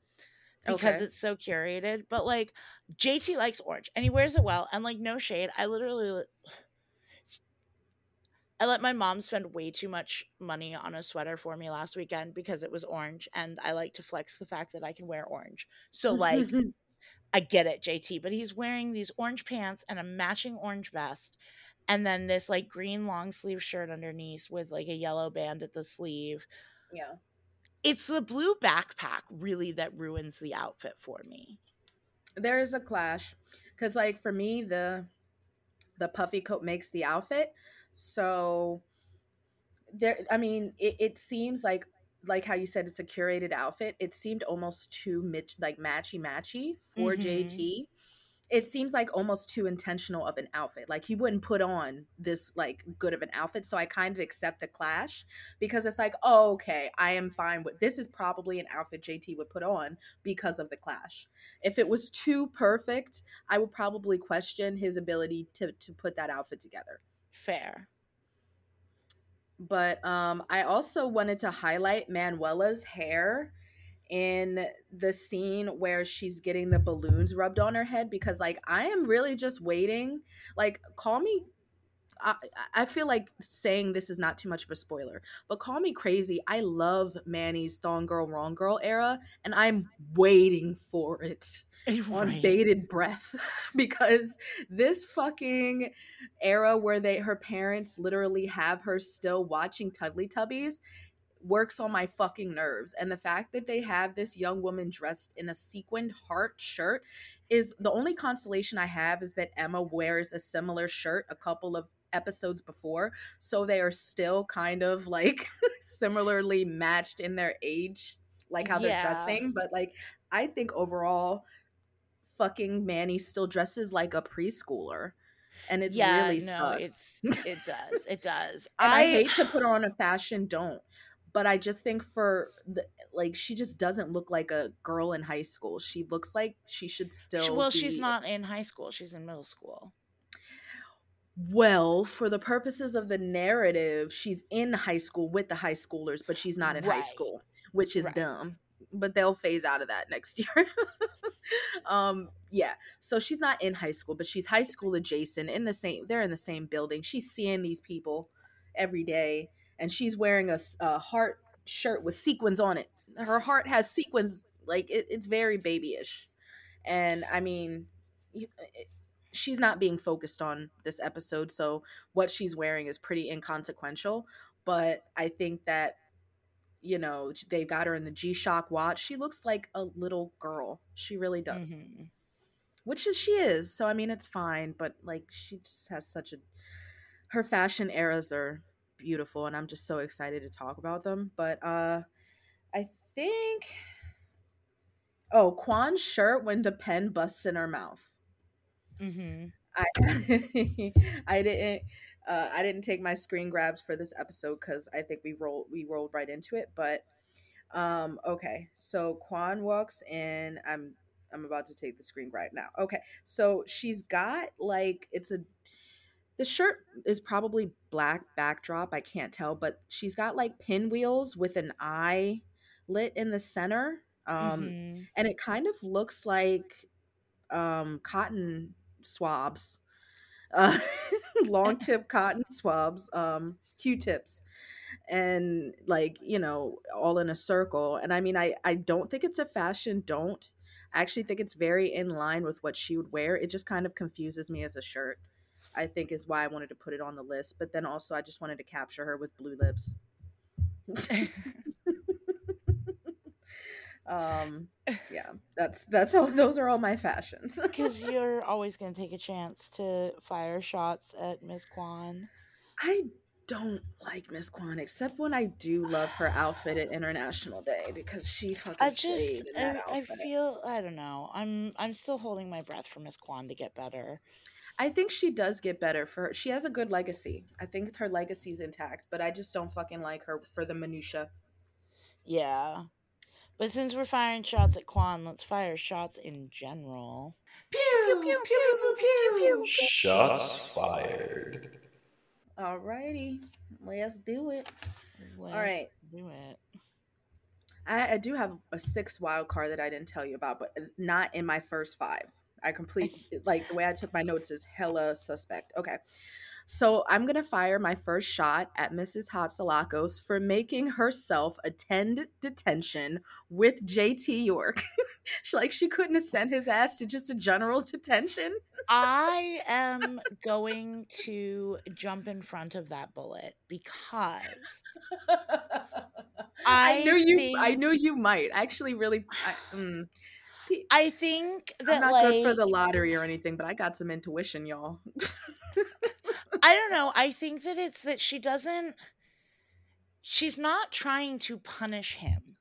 because Okay. it's so curated but like JT likes orange and he wears it well and like no shade I literally I let my mom spend way too much money on a sweater for me last weekend because it was orange and I like to flex the fact that I can wear orange. So like I get it, JT, but he's wearing these orange pants and a matching orange vest and then this like green long sleeve shirt underneath with like a yellow band at the sleeve. yeah. It's the blue backpack really that ruins the outfit for me. there is a clash because like for me the the puffy coat makes the outfit so there i mean it, it seems like like how you said it's a curated outfit it seemed almost too mit- like matchy matchy for Mhm. jt it seems like almost too intentional of an outfit like he wouldn't put on this like good of an outfit so i kind of accept the clash because it's like oh okay i am fine with this is probably an outfit jt would put on because of the clash. If it was too perfect i would probably question his ability to to put that outfit together Fair. but um i also wanted to highlight manuela's hair in the scene where she's getting the balloons rubbed on her head because like i am really just waiting like call me I, I feel like saying this is not too much of a spoiler, but call me crazy. I love Manny's Thong Girl Wrong Girl era, and I'm waiting for it on bated breath because this fucking era where they her parents literally have her still watching Teletubbies works on my fucking nerves and the fact that they have this young woman dressed in a sequined heart shirt is the only consolation I have is that Emma wears a similar shirt a couple of episodes before so they are still kind of like similarly matched in their age like how they're dressing but like I think overall fucking Manny still dresses like a preschooler and it yeah, really no, sucks. it does. It does. and I, hate to put her on a fashion don't, but I just think for the like she just doesn't look like a girl in high school. She looks like she should still. Well, she's not in high school. She's in middle school. Well, for the purposes of the narrative, she's in high school with the high schoolers, but she's not in high school, which is Right. dumb. But they'll phase out of that next year. um, yeah. So she's not in high school, but she's high school adjacent in the same. They're in the same building. She's seeing these people every day, and she's wearing a heart shirt with sequins on it. Her heart has sequins, like it, it's very babyish. And I mean, you- it, she's not being focused on this episode, so what she's wearing is pretty inconsequential. But I think that you know they've got her in the G Shock watch. She looks like a little girl. She really does, Mhm. which is she is. So I mean, it's fine. But like, she just has such a her fashion eras are beautiful, and I'm just so excited to talk about them. But uh, I think. Oh, Kwan's shirt when the pen busts in her mouth. Mhm. I I didn't uh, I didn't take my screen grabs for this episode because I think we rolled we rolled right into it. But um, okay, so Kwan walks in. I'm I'm about to take the screen grab now. Okay, so she's got like it's a the shirt is probably black backdrop. I can't tell, but she's got like pinwheels with an eye lit in the center. Um, Mhm. and it kind of looks like um cotton swabs uh, long tip cotton swabs, um, Q-tips, and like you know, all in a circle. And I mean, I I don't think it's a fashion. Don't. I actually think it's very in line with what she would wear. It just kind of confuses me as a shirt. I think is why I wanted to put it on the list. But then also, I just wanted to capture her with blue lips. um yeah that's that's all those are all my fashions because you're always going to take a chance to fire shots at miss kwan i don't like miss kwan except when i do love her outfit at international day because she fucking i just I, I feel i don't know i'm i'm still holding my breath for miss kwan to get better I think she does get better for her. She has a good legacy. I think her legacy's intact, but I just don't fucking like her for the minutia. Yeah. But since we're firing shots at Kwan, let's fire shots in general. Pew pew pew pew pew pew. pew. Shots fired. Alrighty, let's do it. Let's All right, do it. I, I do have a sixth wild card that I didn't tell you about, but not in my first five. I complete like the way I took my notes is hella suspect. Okay. So I'm gonna fire my first shot at Mrs. Hatzilakos for making herself attend detention with JT York. she, like she couldn't have sent his ass to just a general detention. I am going to jump in front of that bullet because I, I knew you. Think... I knew you might. actually really. I, mm, I think that I'm not like, good for the lottery or anything, but I got some intuition, y'all. I don't know. I think that it's that she doesn't. She's not trying to punish him.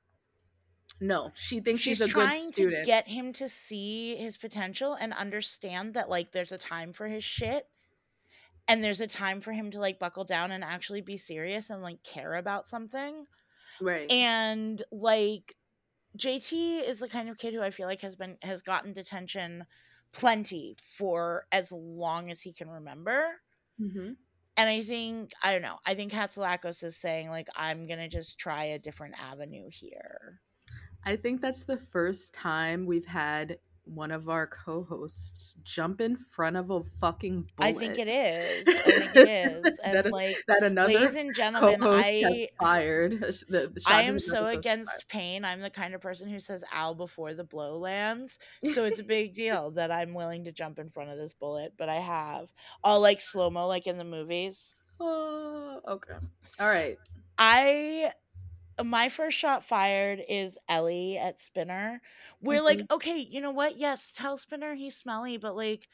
No, she thinks she's, she's a good student. To get him to see his potential and understand that like there's a time for his shit and there's a time for him to like buckle down and actually be serious and like care about something. Right. And like JT is the kind of kid who I feel like has been has gotten detention plenty for as long as he can remember. Mm-hmm. And I think I don't know. I think Hatzilakos is saying like I'm gonna just try a different avenue here. I think that's the first time we've had one of our co-hosts jump in front of a fucking bullet. I think it is. I think it is. And that, like that another ladies and gentlemen, co-host I has fired. The, the I am so against pain. I'm the kind of person who says "ow" before the blow lands. So it's a big deal that I'm willing to jump in front of this bullet. But I have all like slow mo, like in the movies. Oh, okay. All right. I my first shot fired is Ellie at Spinner. We're mm-hmm. like, okay, you know what? Yes, tell Spinner he's smelly, but like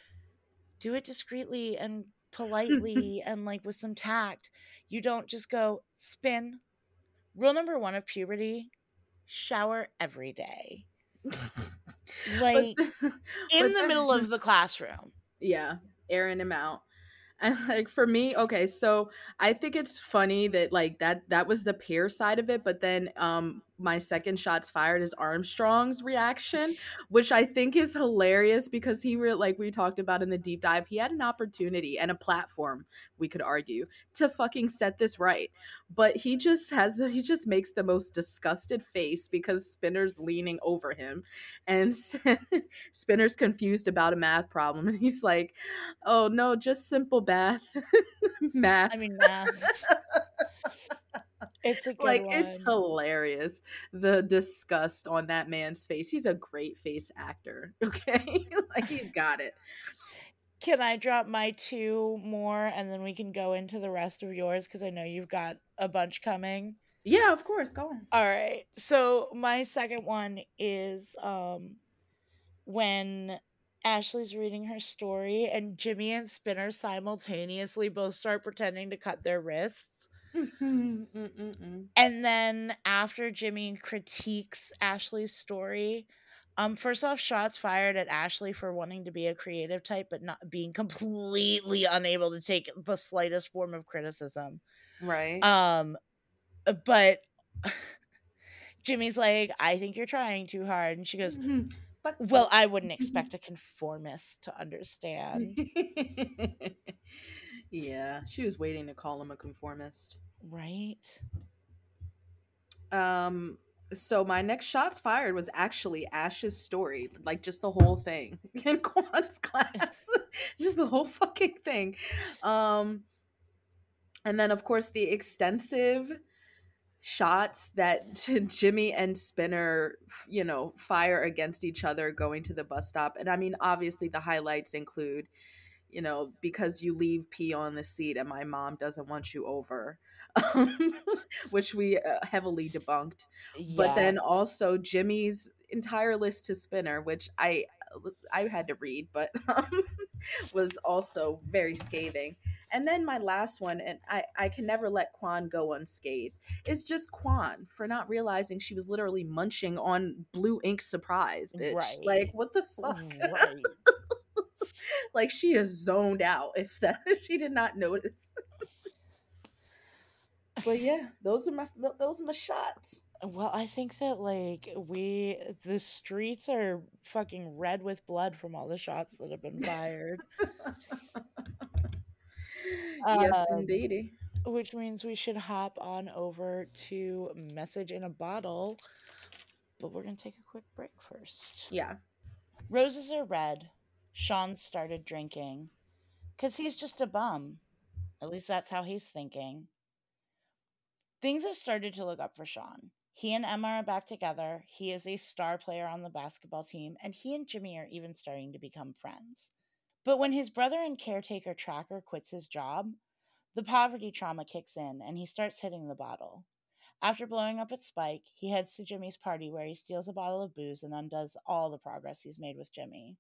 do it discreetly and politely and like with some tact. You don't just go spin. Rule number one of puberty shower every day. like but, in the middle of the classroom. Yeah, airing him out and like for me okay so i think it's funny that like that that was the peer side of it but then um my second shots fired is armstrong's reaction which i think is hilarious because he re- like we talked about in the deep dive he had an opportunity and a platform we could argue to fucking set this right. But he just has he just makes the most disgusted face because spinner's leaning over him and spinner's confused about a math problem and he's like oh no just simple math. Math i mean math it's a like one. it's hilarious the disgust on that man's face he's a great face actor okay like he's got it can I drop my two more and then we can go into the rest of yours because I know you've got a bunch coming? Yeah, of course. Go on. All right. So my second one is um when Ashley's reading her story and Jimmy and Spinner simultaneously both start pretending to cut their wrists. And then after Jimmy critiques Ashley's story, um, first off, shots fired at Ashley for wanting to be a creative type, but not being completely unable to take the slightest form of criticism. Right. Um, but Jimmy's like, I think you're trying too hard. And she goes, mm-hmm. but, Well, I wouldn't expect a conformist to understand. yeah, she was waiting to call him a conformist. Right. Um, so my next shots fired was actually Ash's story, like just the whole thing in Kwan's class, just the whole fucking thing. Um, and then of course the extensive shots that Jimmy and Spinner, you know, fire against each other going to the bus stop. And I mean, obviously the highlights include, you know, because you leave pee on the seat and my mom doesn't want you over. which we uh, heavily debunked. Yeah. But then also Jimmy's entire list to Spinner, which I I had to read, but um, was also very scathing. And then my last one, and I, I can never let Kwan go unscathed, is just Kwan for not realizing she was literally munching on blue ink surprise, bitch. Right. Like, what the fuck? Right. like she is zoned out if that she did not notice but yeah, those are my those are my shots. Well, I think that like we the streets are fucking red with blood from all the shots that have been fired. yes, um, indeedy. Which means we should hop on over to message in a bottle. But we're gonna take a quick break first. Yeah. Roses are red. Sean started drinking. Cause he's just a bum. At least that's how he's thinking. Things have started to look up for Sean. He and Emma are back together. He is a star player on the basketball team, and he and Jimmy are even starting to become friends. But when his brother and caretaker Tracker quits his job, the poverty trauma kicks in and he starts hitting the bottle. After blowing up at Spike, he heads to Jimmy's party where he steals a bottle of booze and undoes all the progress he's made with Jimmy.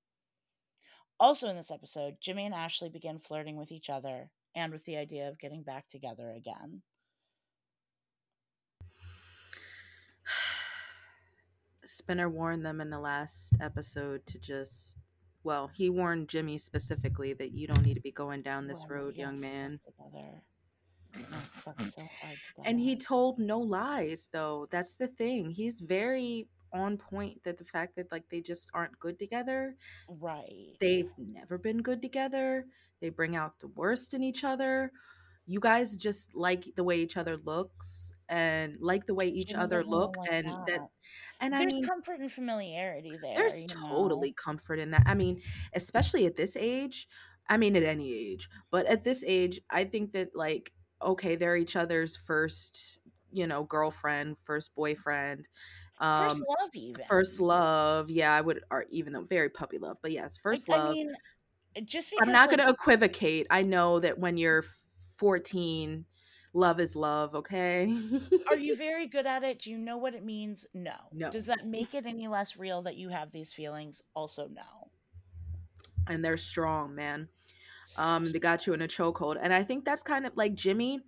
Also, in this episode, Jimmy and Ashley begin flirting with each other and with the idea of getting back together again. Spinner warned them in the last episode to just well, he warned Jimmy specifically that you don't need to be going down this well, road, young man. so and he told no lies though. That's the thing. He's very on point that the fact that like they just aren't good together. Right. They've never been good together. They bring out the worst in each other. You guys just like the way each other looks and like the way each other look like and that. that and there's I mean, comfort and familiarity there. There's totally know? comfort in that. I mean, especially at this age. I mean, at any age, but at this age, I think that like, okay, they're each other's first, you know, girlfriend, first boyfriend, um, first love, even first love. Yeah, I would, or even though very puppy love, but yes, first like, love. I mean, just I'm not like, going to equivocate. I know that when you're 14 love is love, okay? Are you very good at it? Do you know what it means? No. No. Does that make it any less real that you have these feelings? Also, no. And they're strong, man. Um, they got you in a chokehold. And I think that's kind of like Jimmy.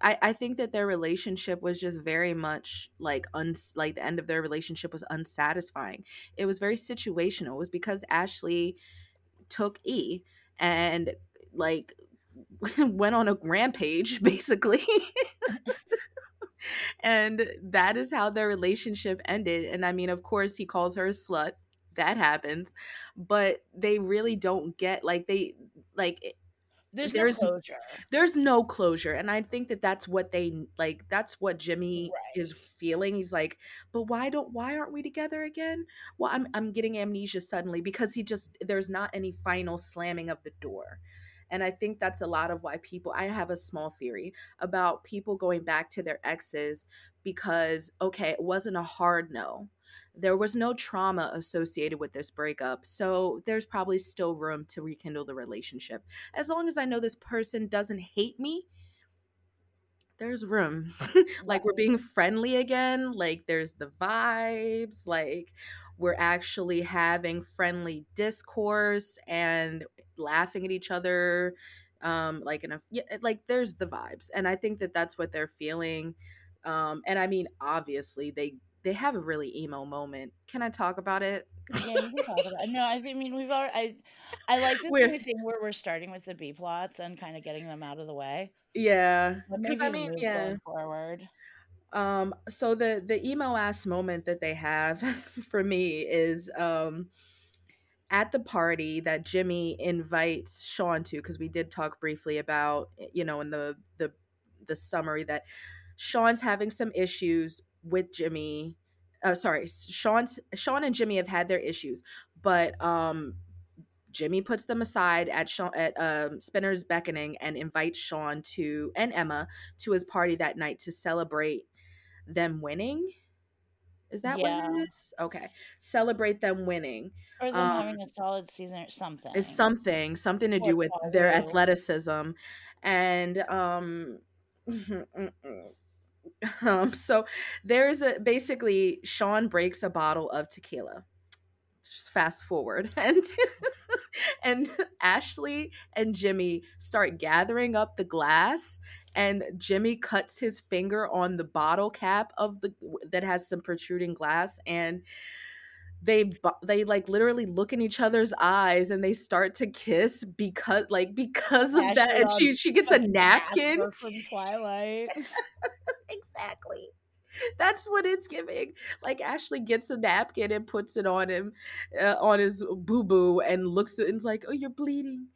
I, I think that their relationship was just very much like uns like the end of their relationship was unsatisfying. It was very situational. It was because Ashley took E and like went on a rampage basically and that is how their relationship ended and i mean of course he calls her a slut that happens but they really don't get like they like there's, there's no closure. There's no closure, and I think that that's what they like. That's what Jimmy right. is feeling. He's like, but why don't why aren't we together again? Well, I'm I'm getting amnesia suddenly because he just there's not any final slamming of the door. And I think that's a lot of why people, I have a small theory about people going back to their exes because, okay, it wasn't a hard no. There was no trauma associated with this breakup. So there's probably still room to rekindle the relationship. As long as I know this person doesn't hate me, there's room. like we're being friendly again. Like there's the vibes. Like we're actually having friendly discourse and laughing at each other um like in a yeah, like there's the vibes and i think that that's what they're feeling um and i mean obviously they they have a really emo moment can i talk about it yeah, you can talk about it. No, I mean we've already. I, I like the thing where we're starting with the B plots and kind of getting them out of the way. Yeah, because I mean, yeah, forward. Um, so the the emo ass moment that they have for me is um at the party that Jimmy invites Sean to, because we did talk briefly about, eh, you know, in the the the summary that Sean's having some issues with Jimmy uh, sorry, Sean Sean and Jimmy have had their issues, but um Jimmy puts them aside at Sean, at um, Spinner's beckoning and invites Sean to and Emma to his party that night to celebrate them winning. Is that yeah. what it is? Okay. Celebrate them winning. Or them um, having a solid season or something. It's something. Something to do with their athleticism. And um um so there's a basically Sean breaks a bottle of tequila. Just fast forward and and Ashley and Jimmy start gathering up the glass and Jimmy cuts his finger on the bottle cap of the that has some protruding glass and they they like literally look in each other's eyes and they start to kiss because like because of that and she she gets a napkin from Twilight exactly that's what it's giving. Like Ashley gets a napkin and puts it on him, uh, on his boo boo, and looks at and like, "Oh, you're bleeding."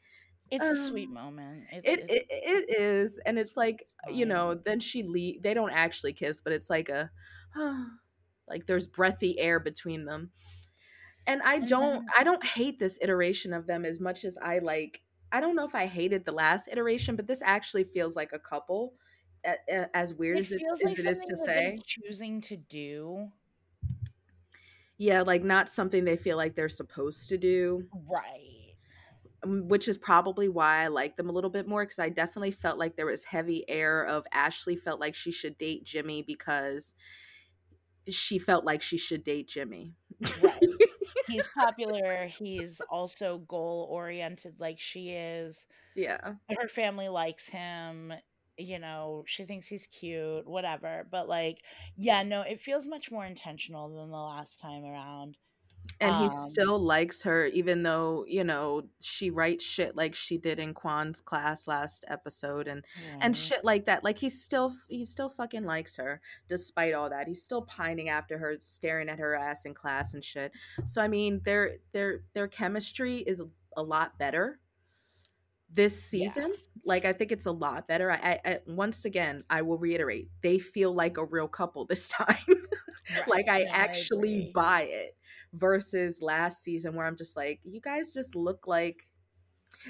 It's um, a sweet moment. It's, it, it's, it it is, and it's like you know. Then she leave. They don't actually kiss, but it's like a, oh, like there's breathy air between them. And I don't, I don't hate this iteration of them as much as I like. I don't know if I hated the last iteration, but this actually feels like a couple as weird it as, it, like it is to say. choosing to do. Yeah like not something they feel like they're supposed to do. Right. Um, which is probably why i like them a little bit more because i definitely felt like there was heavy air of ashley felt like she should date jimmy because she felt like she should date jimmy. Right he's popular he's also goal oriented like she is yeah her family likes him you know, she thinks he's cute, whatever. But like, yeah, no, it feels much more intentional than the last time around. And um, he still likes her, even though, you know, she writes shit like she did in Kwan's class last episode and yeah. and shit like that. Like he still he still fucking likes her despite all that. He's still pining after her, staring at her ass in class and shit. So I mean their their their chemistry is a lot better this season yeah. like i think it's a lot better I, I, I, once again i will reiterate they feel like a real couple this time right. like i yeah, actually I buy it versus last season where i'm just like you guys just look like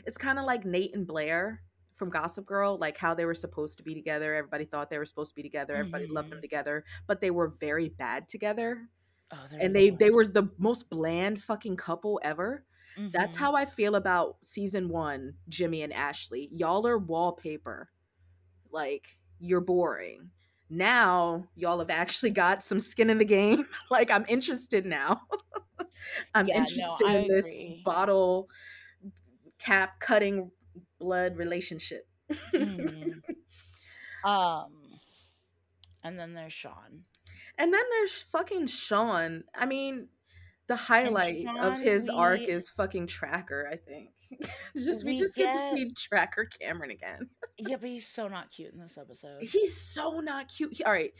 it's kind of like nate and blair from gossip girl like how they were supposed to be together everybody thought they were supposed to be together everybody mm-hmm. loved them together but they were very bad together oh, and they they were the most bland fucking couple ever Mm-hmm. That's how I feel about season one, Jimmy and Ashley. Y'all are wallpaper. Like, you're boring. Now, y'all have actually got some skin in the game. like, I'm interested now. I'm yeah, interested no, in this agree. bottle cap cutting blood relationship. mm-hmm. Um, and then there's Sean. And then there's fucking Sean. I mean, the highlight of his we, arc is fucking Tracker, I think. just we, we just get, get, to see Tracker Cameron again. yeah, but he's so not cute in this episode. He's so not cute. He, all right.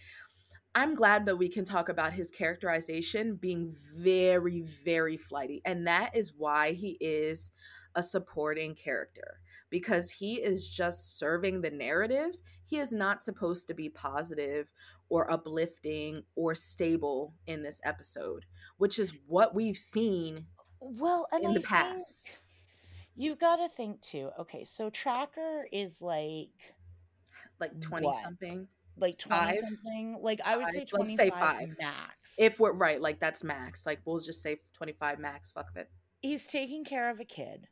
I'm glad that we can talk about his characterization being very, very flighty. And that is why he is a supporting character because he is just serving the narrative. He is not supposed to be positive or uplifting or stable in this episode, which is what we've seen well in I the past. You got to think too. Okay, so Tracker is like like 20 what? something like 20 five? something like i would five. say 25 say five max if we're right like that's max like we'll just say 25 max fuck it he's taking care of a kid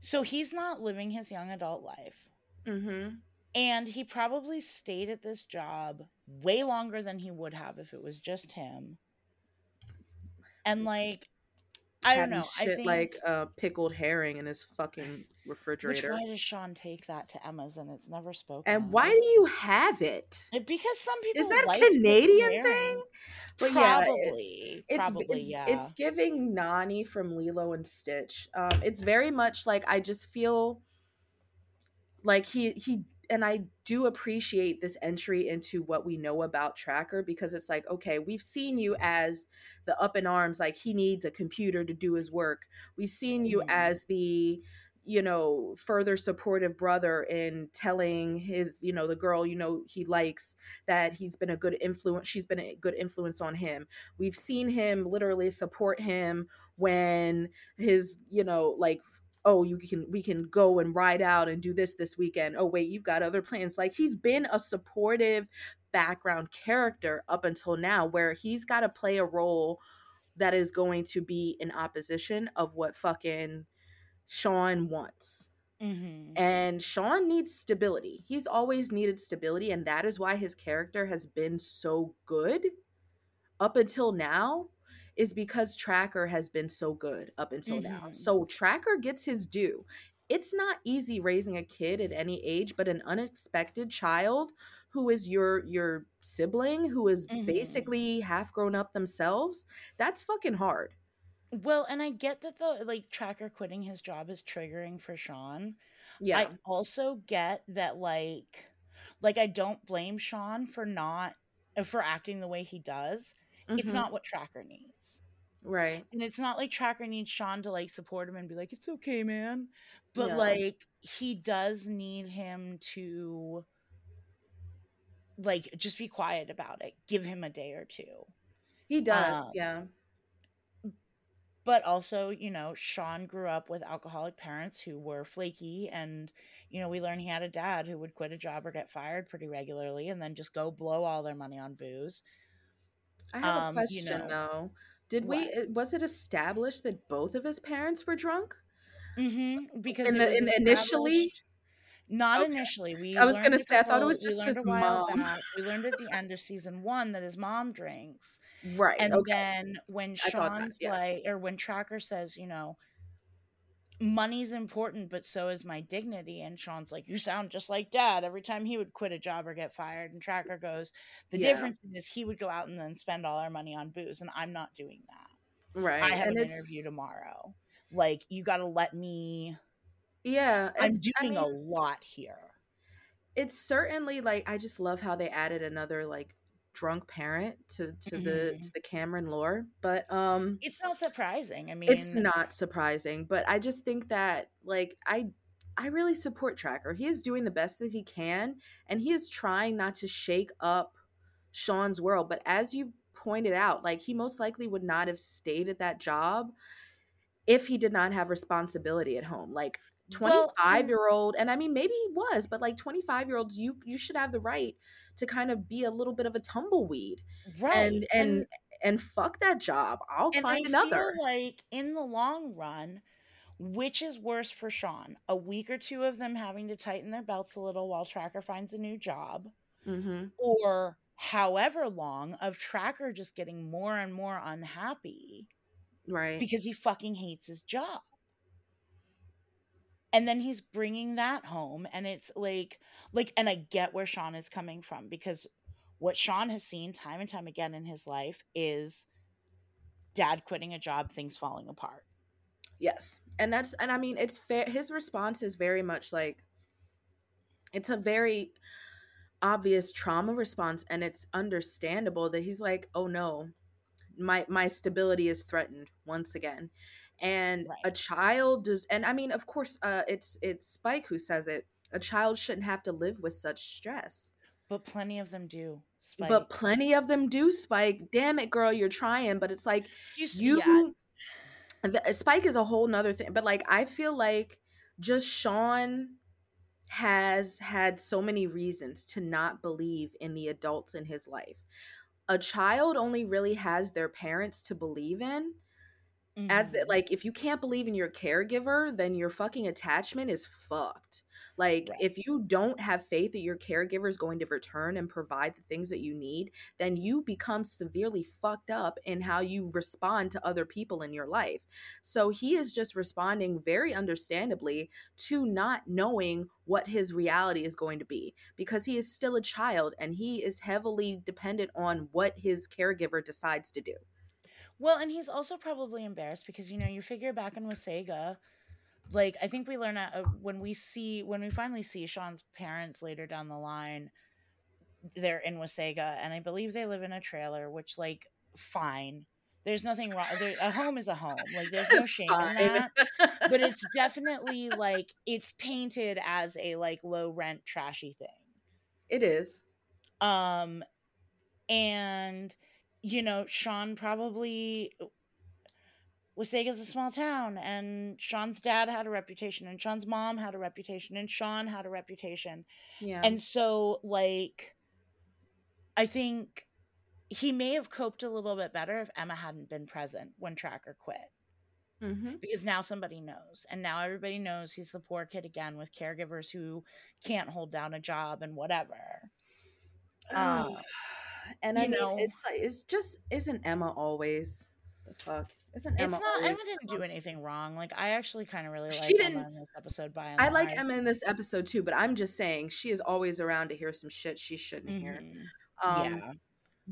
so he's not living his young adult life mm-hmm. And he probably stayed at this job way longer than he would have if it was just him. And like I don't know. Shit I think like uh, pickled herring in his fucking refrigerator. Which why does Sean take that to Emma's and it's never spoken? And why do you have it? Because some people is that like a Canadian thing? But probably, yeah, it's, probably, it's, yeah. It's giving Nani from Lilo and Stitch. Um, it's very much like I just feel like he he and I do appreciate this entry into what we know about Tracker because it's like, okay, we've seen you as the up in arms, like he needs a computer to do his work. We've seen you mm. as the you know further supportive brother in telling his you know the girl you know he likes that he's been a good influence she's been a good influence on him we've seen him literally support him when his you know like oh you can we can go and ride out and do this this weekend oh wait you've got other plans like he's been a supportive background character up until now where he's got to play a role that is going to be in opposition of what fucking Sean wants. Mm-hmm. And Sean needs stability. He's always needed stability, and that is why his character has been so good up until now. Is because Tracker has been so good up until mm-hmm. now. So Tracker gets his due. It's not easy raising a kid at any age, but an unexpected child who is your your sibling who is mm-hmm. basically half grown up themselves, that's fucking hard. Well, and I get that the like tracker quitting his job is triggering for Sean. Yeah. I also get that like like I don't blame Sean for not for acting the way he does. Mm-hmm. It's not what tracker needs. Right. And it's not like tracker needs Sean to like support him and be like, it's okay, man. But no. like he does need him to like just be quiet about it. Give him a day or two. He does, um, yeah but also you know sean grew up with alcoholic parents who were flaky and you know we learned he had a dad who would quit a job or get fired pretty regularly and then just go blow all their money on booze i have um, a question you know, though did what? we was it established that both of his parents were drunk mm-hmm, because in the, in initially not okay. initially. We I was gonna say I thought it was just his mom. Back. We learned at the end of season one that his mom drinks. Right. And okay. then when Sean's that, yes. like or when Tracker says, you know, money's important, but so is my dignity. And Sean's like, You sound just like dad every time he would quit a job or get fired. And Tracker goes, The yeah. difference is he would go out and then spend all our money on booze, and I'm not doing that. Right. I have and an interview tomorrow. Like, you gotta let me yeah, I'm doing I mean, a lot here. It's certainly like I just love how they added another like drunk parent to to mm-hmm. the to the Cameron lore, but um it's not surprising. I mean, it's not surprising, but I just think that like I I really support Tracker. He is doing the best that he can and he is trying not to shake up Sean's world, but as you pointed out, like he most likely would not have stayed at that job if he did not have responsibility at home. Like 25 well, year old and i mean maybe he was but like 25 year olds you you should have the right to kind of be a little bit of a tumbleweed right and and and, and fuck that job i'll find I another. like in the long run which is worse for sean a week or two of them having to tighten their belts a little while tracker finds a new job mm-hmm. or however long of tracker just getting more and more unhappy right. because he fucking hates his job and then he's bringing that home and it's like like and i get where sean is coming from because what sean has seen time and time again in his life is dad quitting a job things falling apart. Yes and that's and i mean it's fair his response is very much like it's a very obvious trauma response and it's understandable that he's like oh no my my stability is threatened once again and right. a child does and i mean of course uh it's it's spike who says it a child shouldn't have to live with such stress but plenty of them do spike. but plenty of them do spike damn it girl you're trying but it's like Just, you yeah. the, spike is a whole nother thing but like i feel like just sean has had so many reasons to not believe in the adults in his life a child only really has their parents to believe in Mm-hmm. As that, like, if you can't believe in your caregiver, then your fucking attachment is fucked. Like, right. if you don't have faith that your caregiver is going to return and provide the things that you need, then you become severely fucked up in how you respond to other people in your life. So he is just responding very understandably to not knowing what his reality is going to be because he is still a child and he is heavily dependent on what his caregiver decides to do. Well, and he's also probably embarrassed because you know you figure back in Wasaga, like I think we learn that uh, when we see when we finally see Sean's parents later down the line, they're in Wasaga, and I believe they live in a trailer, which like fine, There's nothing wrong. There, a home is a home. Like there's no shame in that. But it's definitely like it's painted as a like low rent trashy thing. It is. Um and you know, Sean probably Wasaga's a small town and Sean's dad had a reputation and Sean's mom had a reputation and Sean had a reputation. Yeah. And so like I think he may have coped a little bit better if Emma hadn't been present when Tracker quit. Mm-hmm. Because now somebody knows. And now everybody knows he's the poor kid again with caregivers who can't hold down a job and whatever. Uh, and I you mean, know- it's like it's just isn't Emma always the fuck? Isn't Emma it's not? Emma didn't do anything wrong. Like I actually kind of really She like didn't- Emma in this episode by I like. Emma in this episode too, but I'm just saying she is always around to hear some shit she shouldn't hear. Mhm. Um, yeah.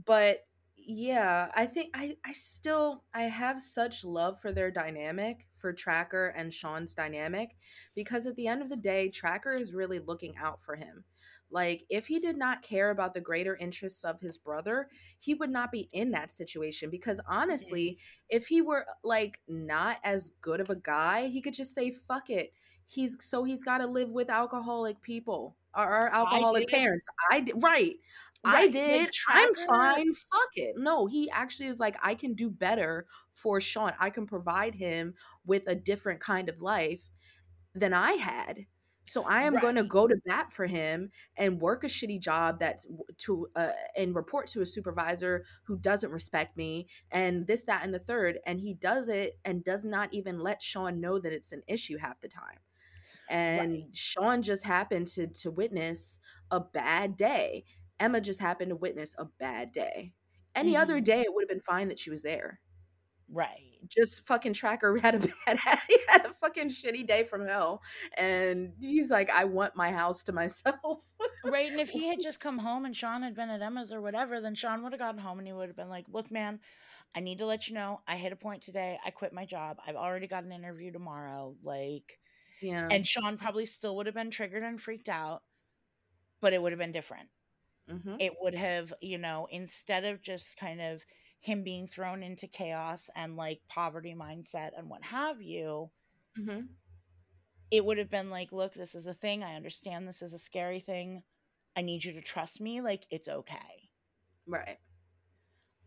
but yeah i think i i still i have such love for their dynamic for tracker and sean's dynamic because at the end of the day tracker is really looking out for him like if he did not care about the greater interests of his brother he would not be in that situation because honestly if he were like not as good of a guy he could just say fuck it he's so he's got to live with alcoholic people or, alcoholic did. parents i did right I Right, like, did. I'm fine. Fuck it. No, he actually is like, I can do better for Sean. I can provide him with a different kind of life than I had. So I am going to go to bat for him and work a shitty job that's to uh, and report to a supervisor who doesn't respect me and this that and the third and he does it and does not even let Sean know that it's an issue half the time. And Right. Sean just happened to to witness a bad day. Emma just happened to witness a bad day. Any other Mhm. day, it would have been fine that she was there. Right. Just fucking Tracker had a bad, he had a fucking shitty day from hell, and he's like, I want my house to myself. Right. And if he had just come home and Sean had been at Emma's or whatever, then Sean would have gotten home and he would have been like, Look, man, I need to let you know I hit a point today. I quit my job. I've already got an interview tomorrow. Like, yeah, and Sean probably still would have been triggered and freaked out, but it would have been different. hmm It would have, you know, instead of just kind of him being thrown into chaos and like poverty mindset and what have you, hmm it would have been like, look, this is a thing. I understand this is a scary thing. I need you to trust me. Like, it's okay. right.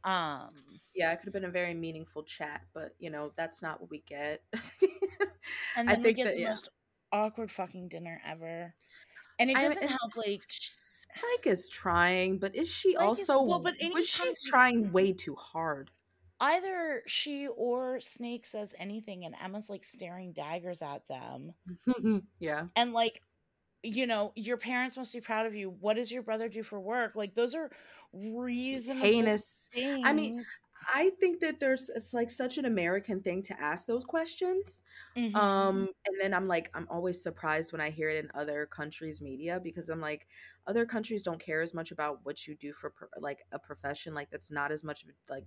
Um, Yeah, it could have been a very meaningful chat, but you know that's not what we get. and I then we think get that- the yeah. most awkward fucking dinner ever. And it I mean, doesn't help, like, Spike is trying, but is she Spike is- also? well, but was she's trying way too hard. either she or Snake says anything, and Emma's like staring daggers at them. yeah, And like, you know, your parents must be proud of you. What does your brother do for work? Like, those are reasonable heinous. things. I mean, I think that there's it's like such an American thing to ask those questions. Mhm. Um, and then I'm like, I'm always surprised when I hear it in other countries' media because I'm like, other countries don't care as much about what you do for pro- like a profession. Like that's not as much of like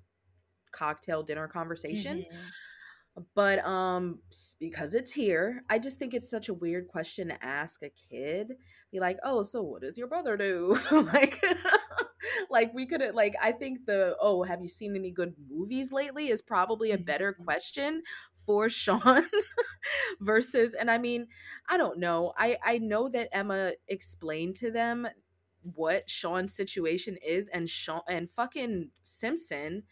cocktail dinner conversation. Mhm. But um because it's here i just think it's such a weird question to ask a kid be like oh so what does your brother do like like we could like i think the oh have you seen any good movies lately is probably a better Mhm. question for sean versus and i mean i don't know i i know that emma explained to them what sean's situation is and sean and fucking simpson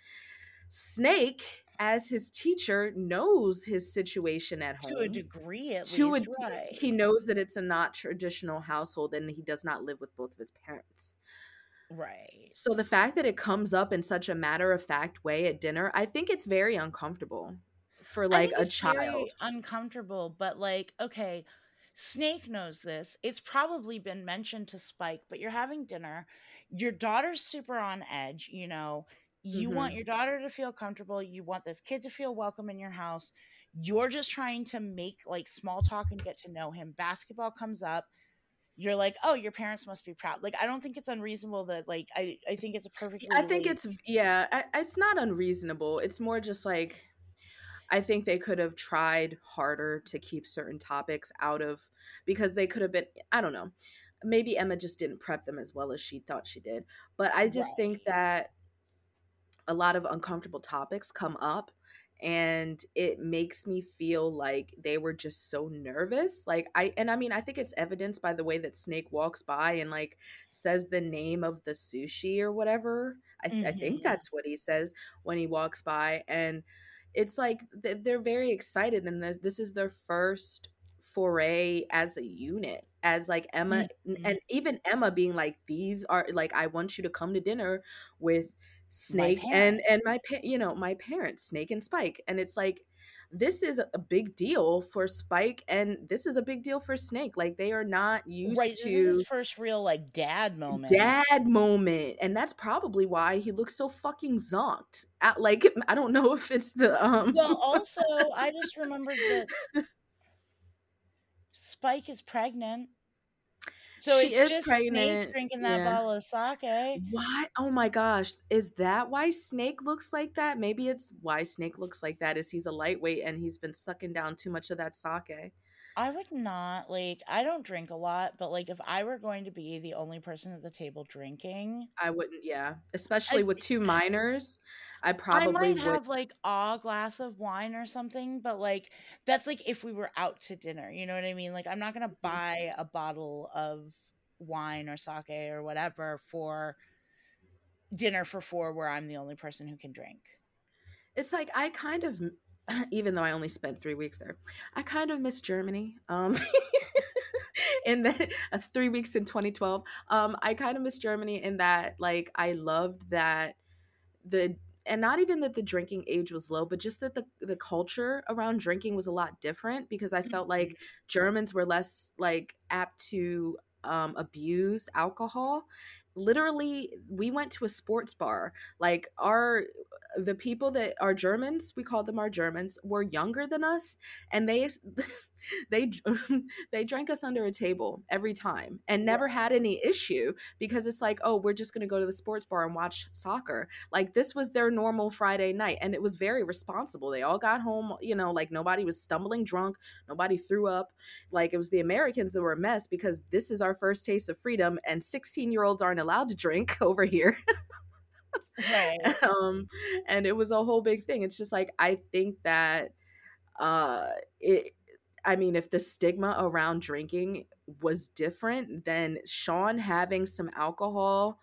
Snake, as his teacher, knows his situation at home. To a degree, at To least, a- right? He knows that it's a not traditional household and he does not live with both of his parents. right. So the fact that it comes up in such a matter of fact way at dinner, I think it's very uncomfortable for like a it's very child. uncomfortable, but like, okay, Snake knows this. It's probably been mentioned to Spike, but you're having dinner. Your daughter's super on edge, you know. You want Mhm. your daughter to feel comfortable. You want this kid to feel welcome in your house. You're just trying to make like small talk and get to know him. Basketball comes up. You're like, oh, your parents must be proud. Like, I don't think it's unreasonable that, like, I, I think it's a perfect. I think like- it's yeah, I, it's not unreasonable. It's more just like I think they could have tried harder to keep certain topics out of because they could have been I don't know. Maybe Emma just didn't prep them as well as she thought she did. But I just think that a lot of uncomfortable topics come up and it makes me feel like they were just so nervous like i and i mean i think it's evidenced by the way that snake walks by and like says the name of the sushi or whatever i, mm-hmm. I think that's what he says when he walks by and it's like they're very excited and this is their first foray as a unit as like emma mm-hmm. and even emma being like these are like i want you to come to dinner with snake and and my pa- you know my parents snake and spike and it's like this is a big deal for spike and this is a big deal for snake like they are not used right, to this is his first real like dad moment. dad moment and that's probably why he looks so fucking zonked at like i don't know if it's the um well also i just remembered that spike is pregnant so she is pregnant. drinking that yeah. bottle of sake. Why? Oh my gosh! Is that why Snake looks like that? Maybe it's why Snake looks like that. Is he's a lightweight and he's been sucking down too much of that sake? I would not like. I don't drink a lot, but like if I were going to be the only person at the table drinking, I wouldn't. Yeah, especially I, with two minors, I probably I might would. have like a glass of wine or something. But like that's like if we were out to dinner. You know what I mean? Like I'm not gonna mm-hmm. buy a bottle of wine or sake or whatever for dinner for four, where I'm the only person who can drink. It's like I kind of even though I only spent three weeks there, I kind of miss Germany. Um, in the uh, three weeks in 2012, um, I kind of miss Germany in that, like, I loved that the and not even that the drinking age was low, but just that the the culture around drinking was a lot different because I felt like mm-hmm. Germans were less like apt to um, abuse alcohol literally we went to a sports bar like our the people that are Germans, we call them our Germans, were younger than us, and they they they drank us under a table every time and never had any issue because it's like, oh, we're just gonna go to the sports bar and watch soccer. Like this was their normal Friday night, and it was very responsible. They all got home, you know, like nobody was stumbling drunk, nobody threw up. Like it was the Americans that were a mess because this is our first taste of freedom, and 16 year olds aren't allowed to drink over here. right um and it was a whole big thing it's just like i think that uh it i mean if the stigma around drinking was different then sean having some alcohol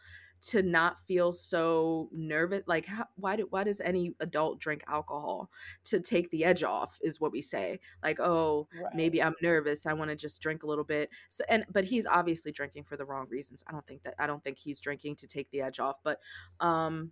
to not feel so nervous like how, why do why does any adult drink alcohol to take the edge off is what we say like oh right. maybe i'm nervous i want to just drink a little bit so and but he's obviously drinking for the wrong reasons i don't think that i don't think he's drinking to take the edge off but um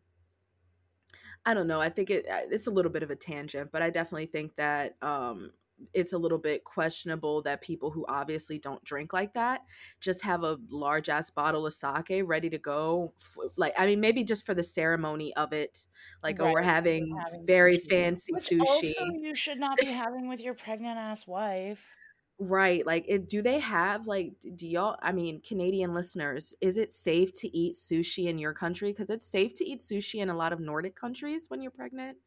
I don't know. I think it uh, it's a little bit of a tangent, but I definitely think that um it's a little bit questionable that people who obviously don't drink like that just have a large ass bottle of sake ready to go like i mean maybe just for the ceremony of it like right. oh we're having, having very sushi. fancy Which sushi also you should not be having with your pregnant ass wife right like it, do they have like do y'all i mean canadian listeners is it safe to eat sushi in your country because it's safe to eat sushi in a lot of nordic countries when you're pregnant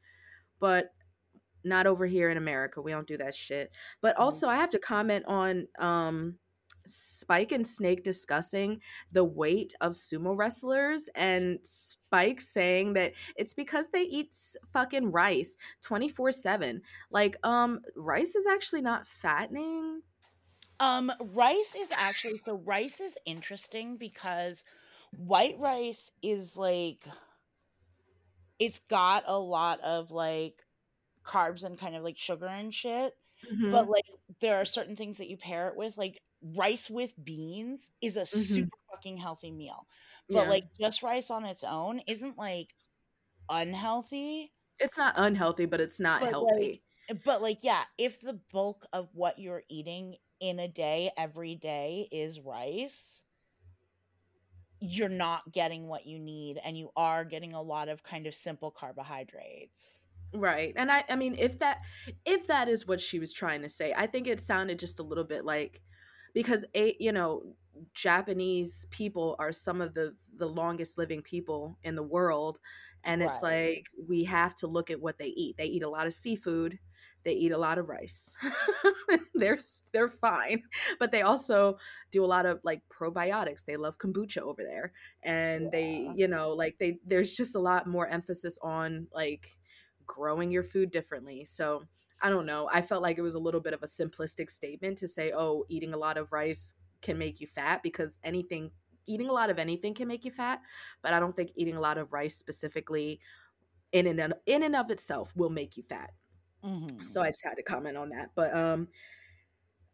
but not over here in America. We don't do that shit. But also, I have to comment on um, Spike and Snake discussing the weight of sumo wrestlers and Spike saying that it's because they eat fucking rice 24/7. Like um rice is actually not fattening. Um rice is actually so rice is interesting because white rice is like it's got a lot of like carbs and kind of like sugar and shit. Mm-hmm. But like there are certain things that you pair it with, like rice with beans is a mm-hmm. super fucking healthy meal. But yeah. like just rice on its own isn't like unhealthy. It's not unhealthy, but it's not but healthy. Like, but like yeah, if the bulk of what you're eating in a day every day is rice, you're not getting what you need and you are getting a lot of kind of simple carbohydrates. Right. And I I mean if that if that is what she was trying to say, I think it sounded just a little bit like because a you know Japanese people are some of the the longest living people in the world and it's right. like we have to look at what they eat. They eat a lot of seafood. they eat a lot of rice. they're they're fine, but they also do a lot of like probiotics. They love kombucha over there, and yeah. they you know like they there's just a lot more emphasis on like growing your food differently. So I don't know. I felt like it was a little bit of a simplistic statement to say, oh, eating a lot of rice can make you fat because anything eating a lot of anything can make you fat, but I don't think eating a lot of rice specifically in and in and of itself will make you fat. Mm-hmm. So I just had to comment on that. But um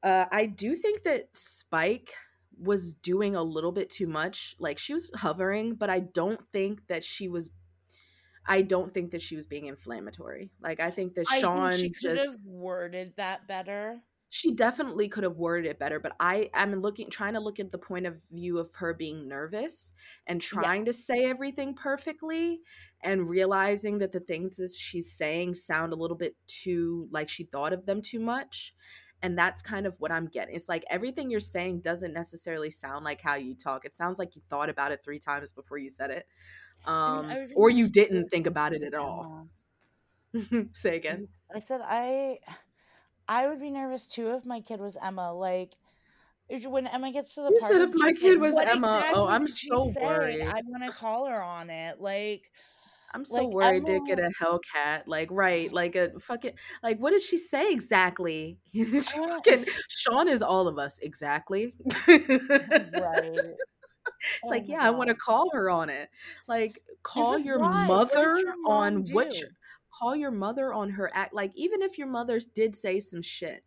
uh I do think that Spike was doing a little bit too much. Like she was hovering, but I don't think that she was I don't think that she was being inflammatory. Like I think that Sean think she just worded that better. She definitely could have worded it better but i am looking trying to look at the point of view of her being nervous and trying yeah. to say everything perfectly and realizing that the things that she's saying sound a little bit too like she thought of them too much. And that's kind of what i'm getting. It's like everything you're saying doesn't necessarily sound like how you talk. It sounds like you thought about it three times before you said it um, I mean, I or you didn't think about it at all say again i said i I would be nervous too if my kid was Emma. Like when Emma gets to the you said if my kid was Emma. Oh, exactly oh, I'm so worried. I want to call her on it. Like I'm so like, worried Emma... to get a Hellcat. Like, right, like a fucking like what did she say exactly? she fucking, Sean is all of us exactly. right. It's oh like, yeah, God. I want to call her on it. Like, call your mother your on do? what call your mother on her act like even if your mother did say some shit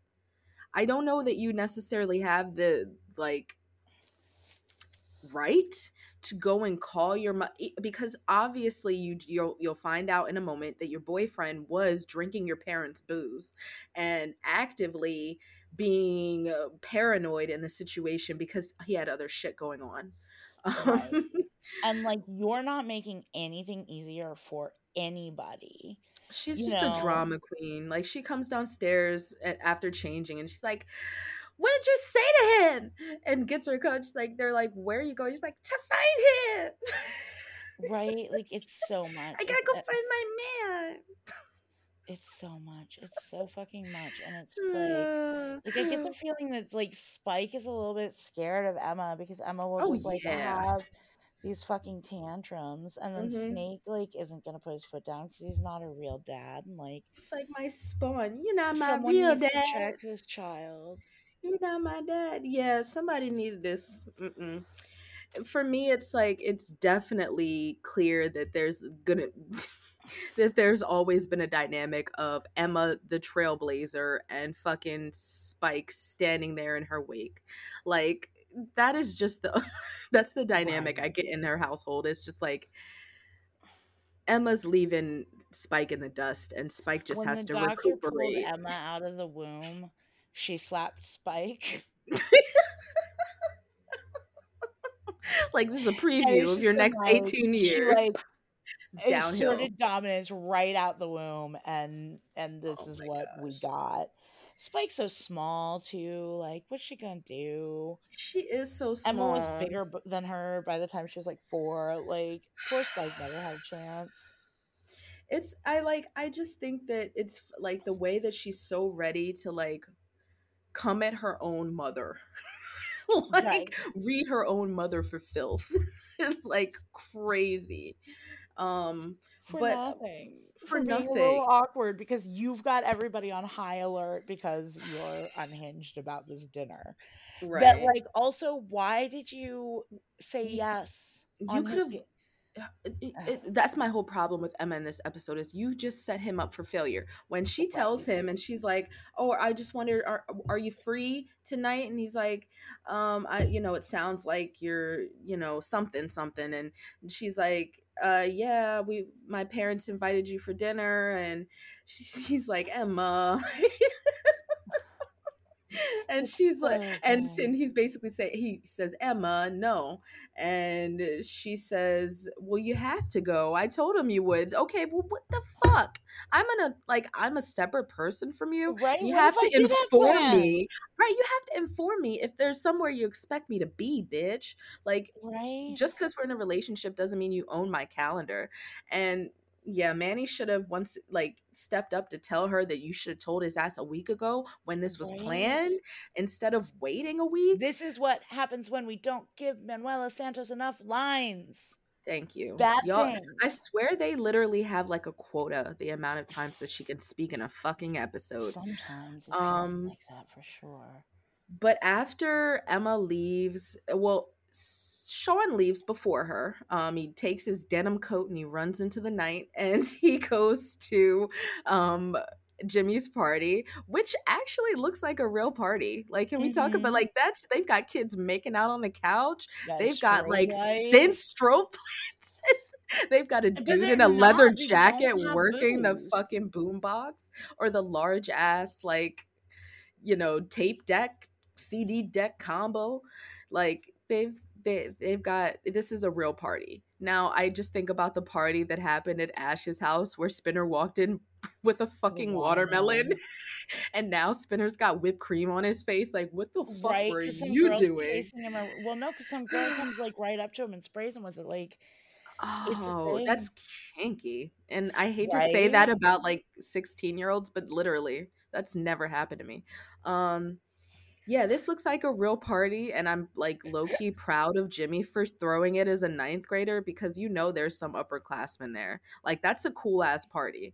i don't know that you necessarily have the like right to go and call your mother because obviously you you'll you'll find out in a moment that your boyfriend was drinking your parents booze and actively being uh, paranoid in the situation because he had other shit going on right. Um, and like you're not making anything easier for anybody She's just know. a drama queen. Like she comes downstairs after changing and she's like, "What did you say to him?" And gets her coach like they're like, "Where are you going?" She's like, "To find him." right? Like it's so much. I gotta go find my man. It's so much. It's so fucking much, and it's like, like I get the feeling that like Spike is a little bit scared of Emma because Emma will oh, just like yeah. have these fucking tantrums and then mm-hmm. snake like isn't gonna put his foot down because he's not a real dad and like it's like my spawn you're not my real dad check this child you're not my dad yeah somebody needed this Mm-mm. for me it's like it's definitely clear that there's gonna that there's always been a dynamic of Emma the trailblazer and fucking Spike standing there in her wake. Like that is just the that's the dynamic I get in their household. It's just like Emma's leaving Spike in the dust, and Spike just when has to recuperate. Emma out of the womb. She slapped Spike. like this is a preview of your next like, eighteen years. She, like, asserted dominance right out the womb, and and this oh is what gosh. we got. Spike's so small too. Like, what's she gonna do? She is so small. Emma was bigger than her by the time she was like four. Like, poor Spike never had a chance. It's I like I just think that it's like the way that she's so ready to like come at her own mother. like right. read her own mother for filth. it's like crazy. Um for but nothing for, for nothing. a little awkward because you've got everybody on high alert because you're unhinged about this dinner. Right. That like also why did you say yes? You could have it, it, that's my whole problem with Emma in this episode is you just set him up for failure. When she tells him and she's like, "Oh, I just wondered, are are you free tonight?" and he's like, "Um, I, you know, it sounds like you're, you know, something something," and she's like, "Uh, yeah, we, my parents invited you for dinner," and she, he's like, "Emma." and she's so like and, and he's basically saying he says emma no. And she says well you have to go. I told him you would. Okay well what the fuck? I'm gonna like i'm a separate person from you. Right you what have to inform me. Right you have to inform me if there's somewhere you expect me to be bitch. Like right. just because we're in a relationship doesn't mean you own my calendar. And yeah, Manny should have once like stepped up to tell her that you should have told his ass a week ago when this was right. planned instead of waiting a week. This is what happens when we don't give Manuela Santos enough lines. Thank you. Bad Y'all, things. I swear they literally have like a quota, the amount of times that she can speak in a fucking episode. Sometimes um, like that for sure. But after Emma leaves, well, Sean leaves before her. Um, he takes his denim coat and he runs into the night and he goes to um, Jimmy's party, which actually looks like a real party. Like, can we mm-hmm. talk about mm-hmm. like that? They've got kids making out on the couch. They've got like synth strobe lights. They've got a dude in a not, leather jacket working the fucking boombox or the large ass like you know tape deck CD deck combo. Like they've they they've got this is a real party. Now I just think about the party that happened at Ash's house where Spinner walked in with a fucking watermelon. and now Spinner's got whipped cream on his face. Like, what the fuck right? were you doing? well, no, because some girl comes like right up to him and sprays him with it. Like, oh, that's kinky. And I hate right? to say that about like 16 year olds, but literally, that's never happened to me. Um, yeah, this looks like a real party, and I'm like low key proud of Jimmy for throwing it as a ninth grader because you know there's some upperclassmen there. Like that's a cool ass party.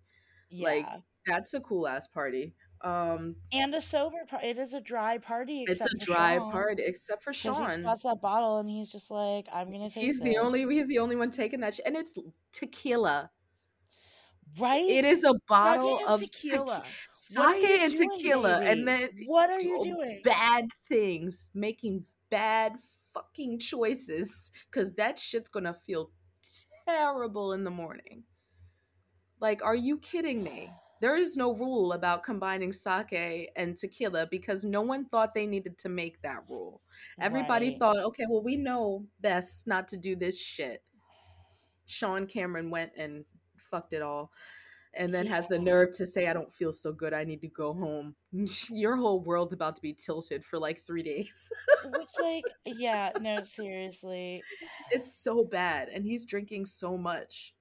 Yeah. Like that's a cool ass party. Um and a sober party. It is a dry party. It's a dry Sean, party, except for Sean. He spots that bottle and he's just like, "I'm gonna take." He's this. the only. He's the only one taking that, sh- and it's tequila. Right? It is a bottle of tequila. Te- sake and doing, tequila. Baby? And then what are you doing? Bad things. Making bad fucking choices. Cause that shit's gonna feel terrible in the morning. Like, are you kidding me? There is no rule about combining sake and tequila because no one thought they needed to make that rule. Everybody right. thought, okay, well, we know best not to do this shit. Sean Cameron went and fucked it all and then has the nerve to say i don't feel so good i need to go home. Your whole world's about to be tilted for like three days. Which like yeah no seriously. It's so bad and he's drinking so much.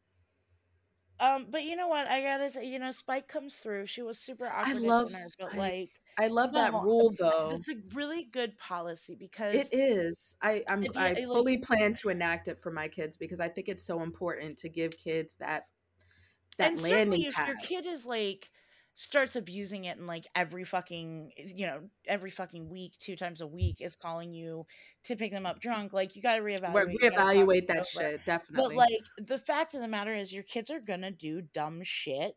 Um but you know what i gotta say you know spike comes through she was super awkward i love dinner, but like I love that rule though. It's a really good policy because it is. I I'm, I fully like, plan to enact it for my kids because I think it's so important to give kids that that and certainly if pad. your kid is like starts abusing it and like every fucking eh, you know every fucking week two times a week is calling you to pick them up drunk like you got to reevaluate reevaluate that shit definitely. but like the fact of the matter is your kids are gonna do dumb shit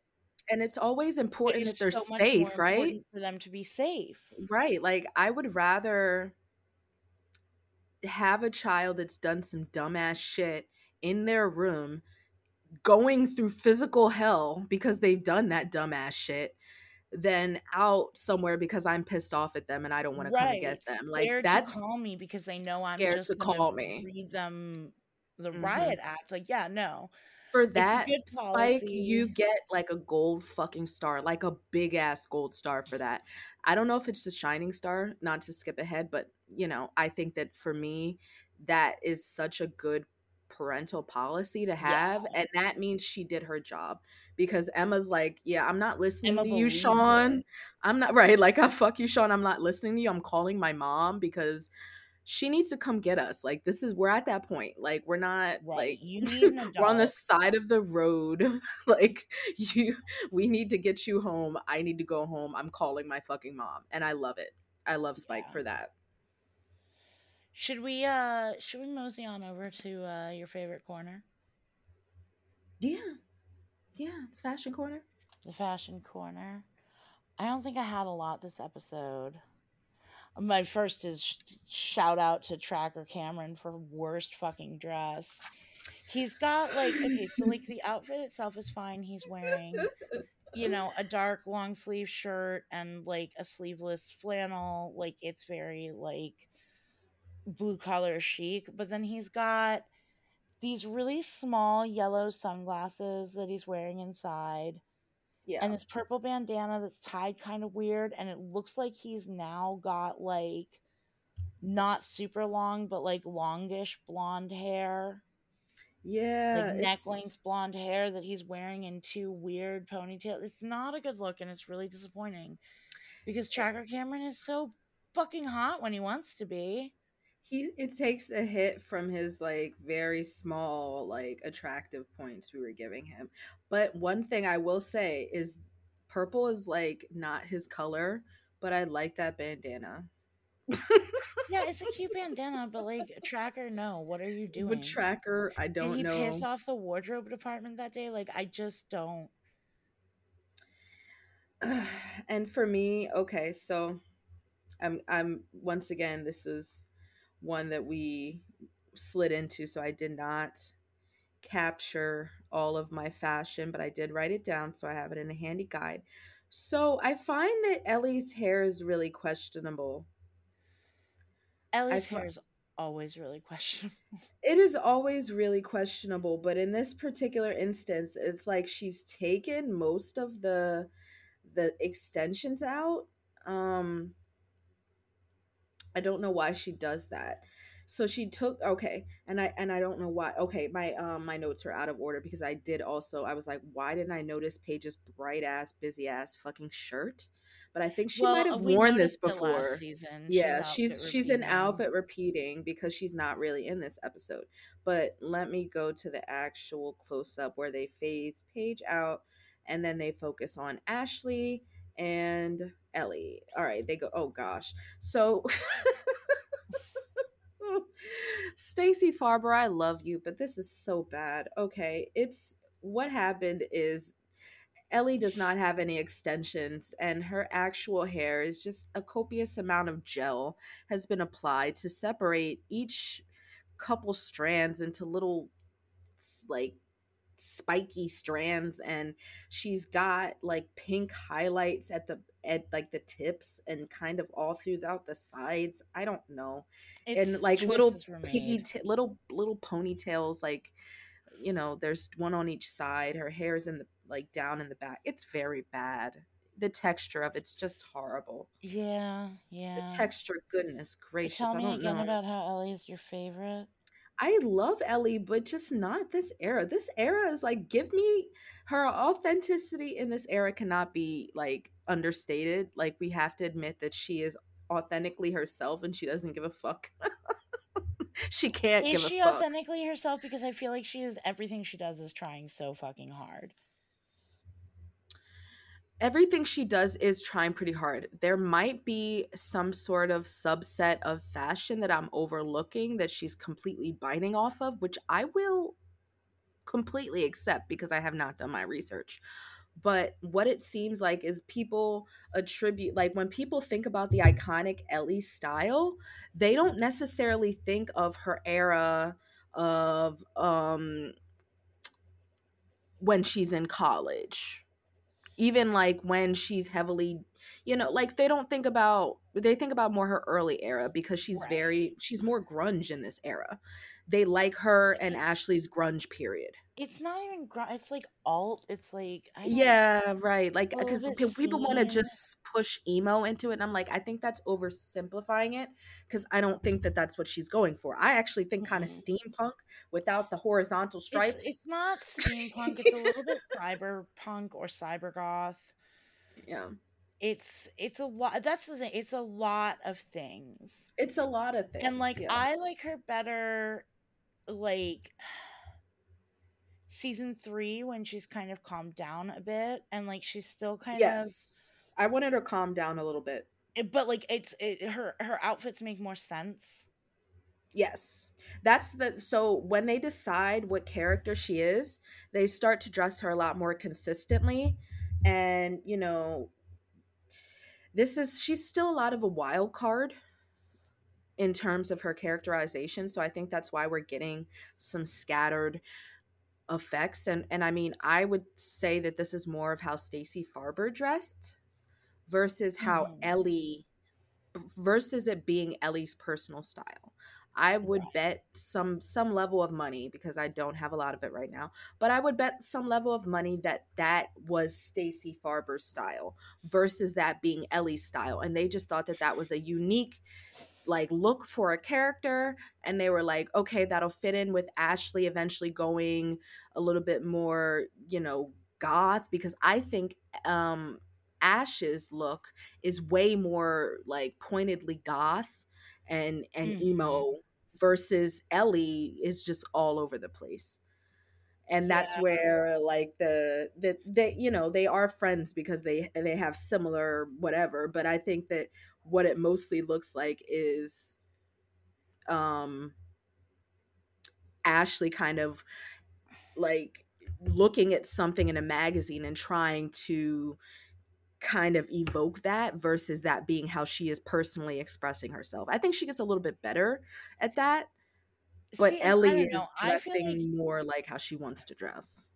and it's always important that they're so safe right? for them to be safe. Right like i would rather have a child that's done some dumbass shit in their room going through physical hell because they've done that dumbass shit than out somewhere because I'm pissed off at them and I don't want right. to come and get them. Like that's call me because they know I'm scared to call me. Read them the mm-hmm. riot act. Like yeah, no. For that spike, you get like a gold fucking star, like a big ass gold star for that. I don't know if it's a shining star, not to skip ahead, but you know, I think that for me, that is such a good parental policy to have yeah. and that means she did her job because Emma's like, "Yeah, I'm not listening Emma to you, Sean. It. I'm not right. Like, I fuck you, Sean. I'm not listening to you. I'm calling my mom because she needs to come get us. Like, this is we're at that point. Like, we're not right. like you need we're on the side of the road. like, you, we need to get you home. I need to go home. I'm calling my fucking mom, and I love it. I love Spike yeah. for that. Should we uh should we mosey on over to uh your favorite corner? Yeah. Yeah, the fashion corner. The fashion corner. I don't think I had a lot this episode. My first is sh- shout out to Tracker Cameron for worst fucking dress. He's got like okay, so like the outfit itself is fine. He's wearing you know, a dark long sleeve shirt and like a sleeveless flannel. Like it's very like blue collar chic, but then he's got these really small yellow sunglasses that he's wearing inside. Yeah. And this purple bandana that's tied kind of weird and it looks like he's now got like not super long but like longish blonde hair. Yeah. like neck length blonde hair that he's wearing in two weird ponytails. It's not a good look and it's really disappointing because Tracker Cameron is so fucking hot when he wants to be. He it takes a hit from his like very small like attractive points we were giving him. But one thing I will say is purple is like not his color, but I like that bandana. Yeah, it's a cute bandana, but like Tracker, no. What are you doing? With Tracker, I don't Did he know. piss off the wardrobe department that day? Like, I just don't. and for me, okay, so I'm I'm once again this is one that we slid into, so I did not capture all of my fashion, but I did write it down, so I have it in a handy guide. So I find that Ellie's hair is really questionable. Ellie's hair is always really questionable. It is always really questionable, but in this particular instance, it's like she's taken most of the the extensions out. Um I don't know why she does that. So she took okay, and I and I don't know why. Okay, my um my notes are out of order because I did also I was like, why didn't I notice Paige's bright ass, busy ass fucking shirt? But I think she well, might have worn this before. season. Yeah, She's she's she's an outfit repeating because she's not really in this episode. But let me go to the actual close up where they phase Paige out and then they focus on Ashley and Ellie. All right, they go, oh gosh. So Stacey Farber, I love you, but this is so bad. Okay, it's what happened is Ellie does not have any extensions, and her actual hair is just a copious amount of gel has been applied to separate each couple strands into little like spiky strands and she's got like pink highlights at the at like the tips and kind of all throughout the sides i don't know. It's and like little piggy t- little little ponytails like you know there's one on each side her hair's in the like down in the back. It's very bad. The texture of it's just horrible. Yeah, yeah. the texture goodness gracious Tell i me don't again know. about how Ellie is your favorite. I love Ellie, but just not this era. This era is like, give me her authenticity in this era cannot be like understated. Like, we have to admit that she is authentically herself and she doesn't give a fuck. she can't Is give she a fuck. authentically herself? Because I feel like she is everything she does is trying so fucking hard. Everything she does is trying pretty hard. There might be some sort of subset of fashion that I'm overlooking that she's completely biting off of, which I will completely accept because I have not done my research. But what it seems like is people attribute, like when people think about the iconic Ellie style, they don't necessarily think of her era of um when she's in college. Even like when she's heavily, you know, like they don't think about they think about more her early era because she's Right. very she's more grunge in this era. They like her and Ashley's grunge period. It's not even gr- it's like alt. It's like Yeah, right. Like because people want to just push emo into it, and I'm like, I think that's oversimplifying it because I don't think that that's what she's going for. I actually think kind of Mm-mm. steampunk without the horizontal stripes. It's, it's not steampunk. it's a little bit cyberpunk or cybergoth. yeah, It's it's a lot. That's the thing. It's a lot of things. it's a lot of things. and like yeah. I like her better like season 3 when she's kind of calmed down a bit and like she's still kind of. yes, I wanted her calm down a little bit. of but like it's it, her her outfits make more sense. Yes. That's the so when they decide what character she is, they start to dress her a lot more consistently. And, you know, this is she's still a lot of a wild card in terms of her characterization. So I think that's why we're getting some scattered effects. And and I mean, I would say that this is more of how Stacey Farber dressed versus how Mhm. Ellie versus it being Ellie's personal style. I would bet some some level of money because I don't have a lot of it right now, but I would bet some level of money that that was Stacey Farber's style versus that being Ellie's style, and they just thought that that was a unique like look for a character and they were like okay that'll fit in with ashley eventually going a little bit more you know goth because i think um ash's look is way more like pointedly goth and and Mhm. emo versus ellie is just all over the place and that's Yeah. where like the the they you know they are friends because they they have similar whatever but i think that what it mostly looks like is um ashley kind of like looking at something in a magazine and trying to kind of evoke that versus that being how she is personally expressing herself i think she gets a little bit better at that but See, ellie is know. I feel dressing like more like how she wants to dress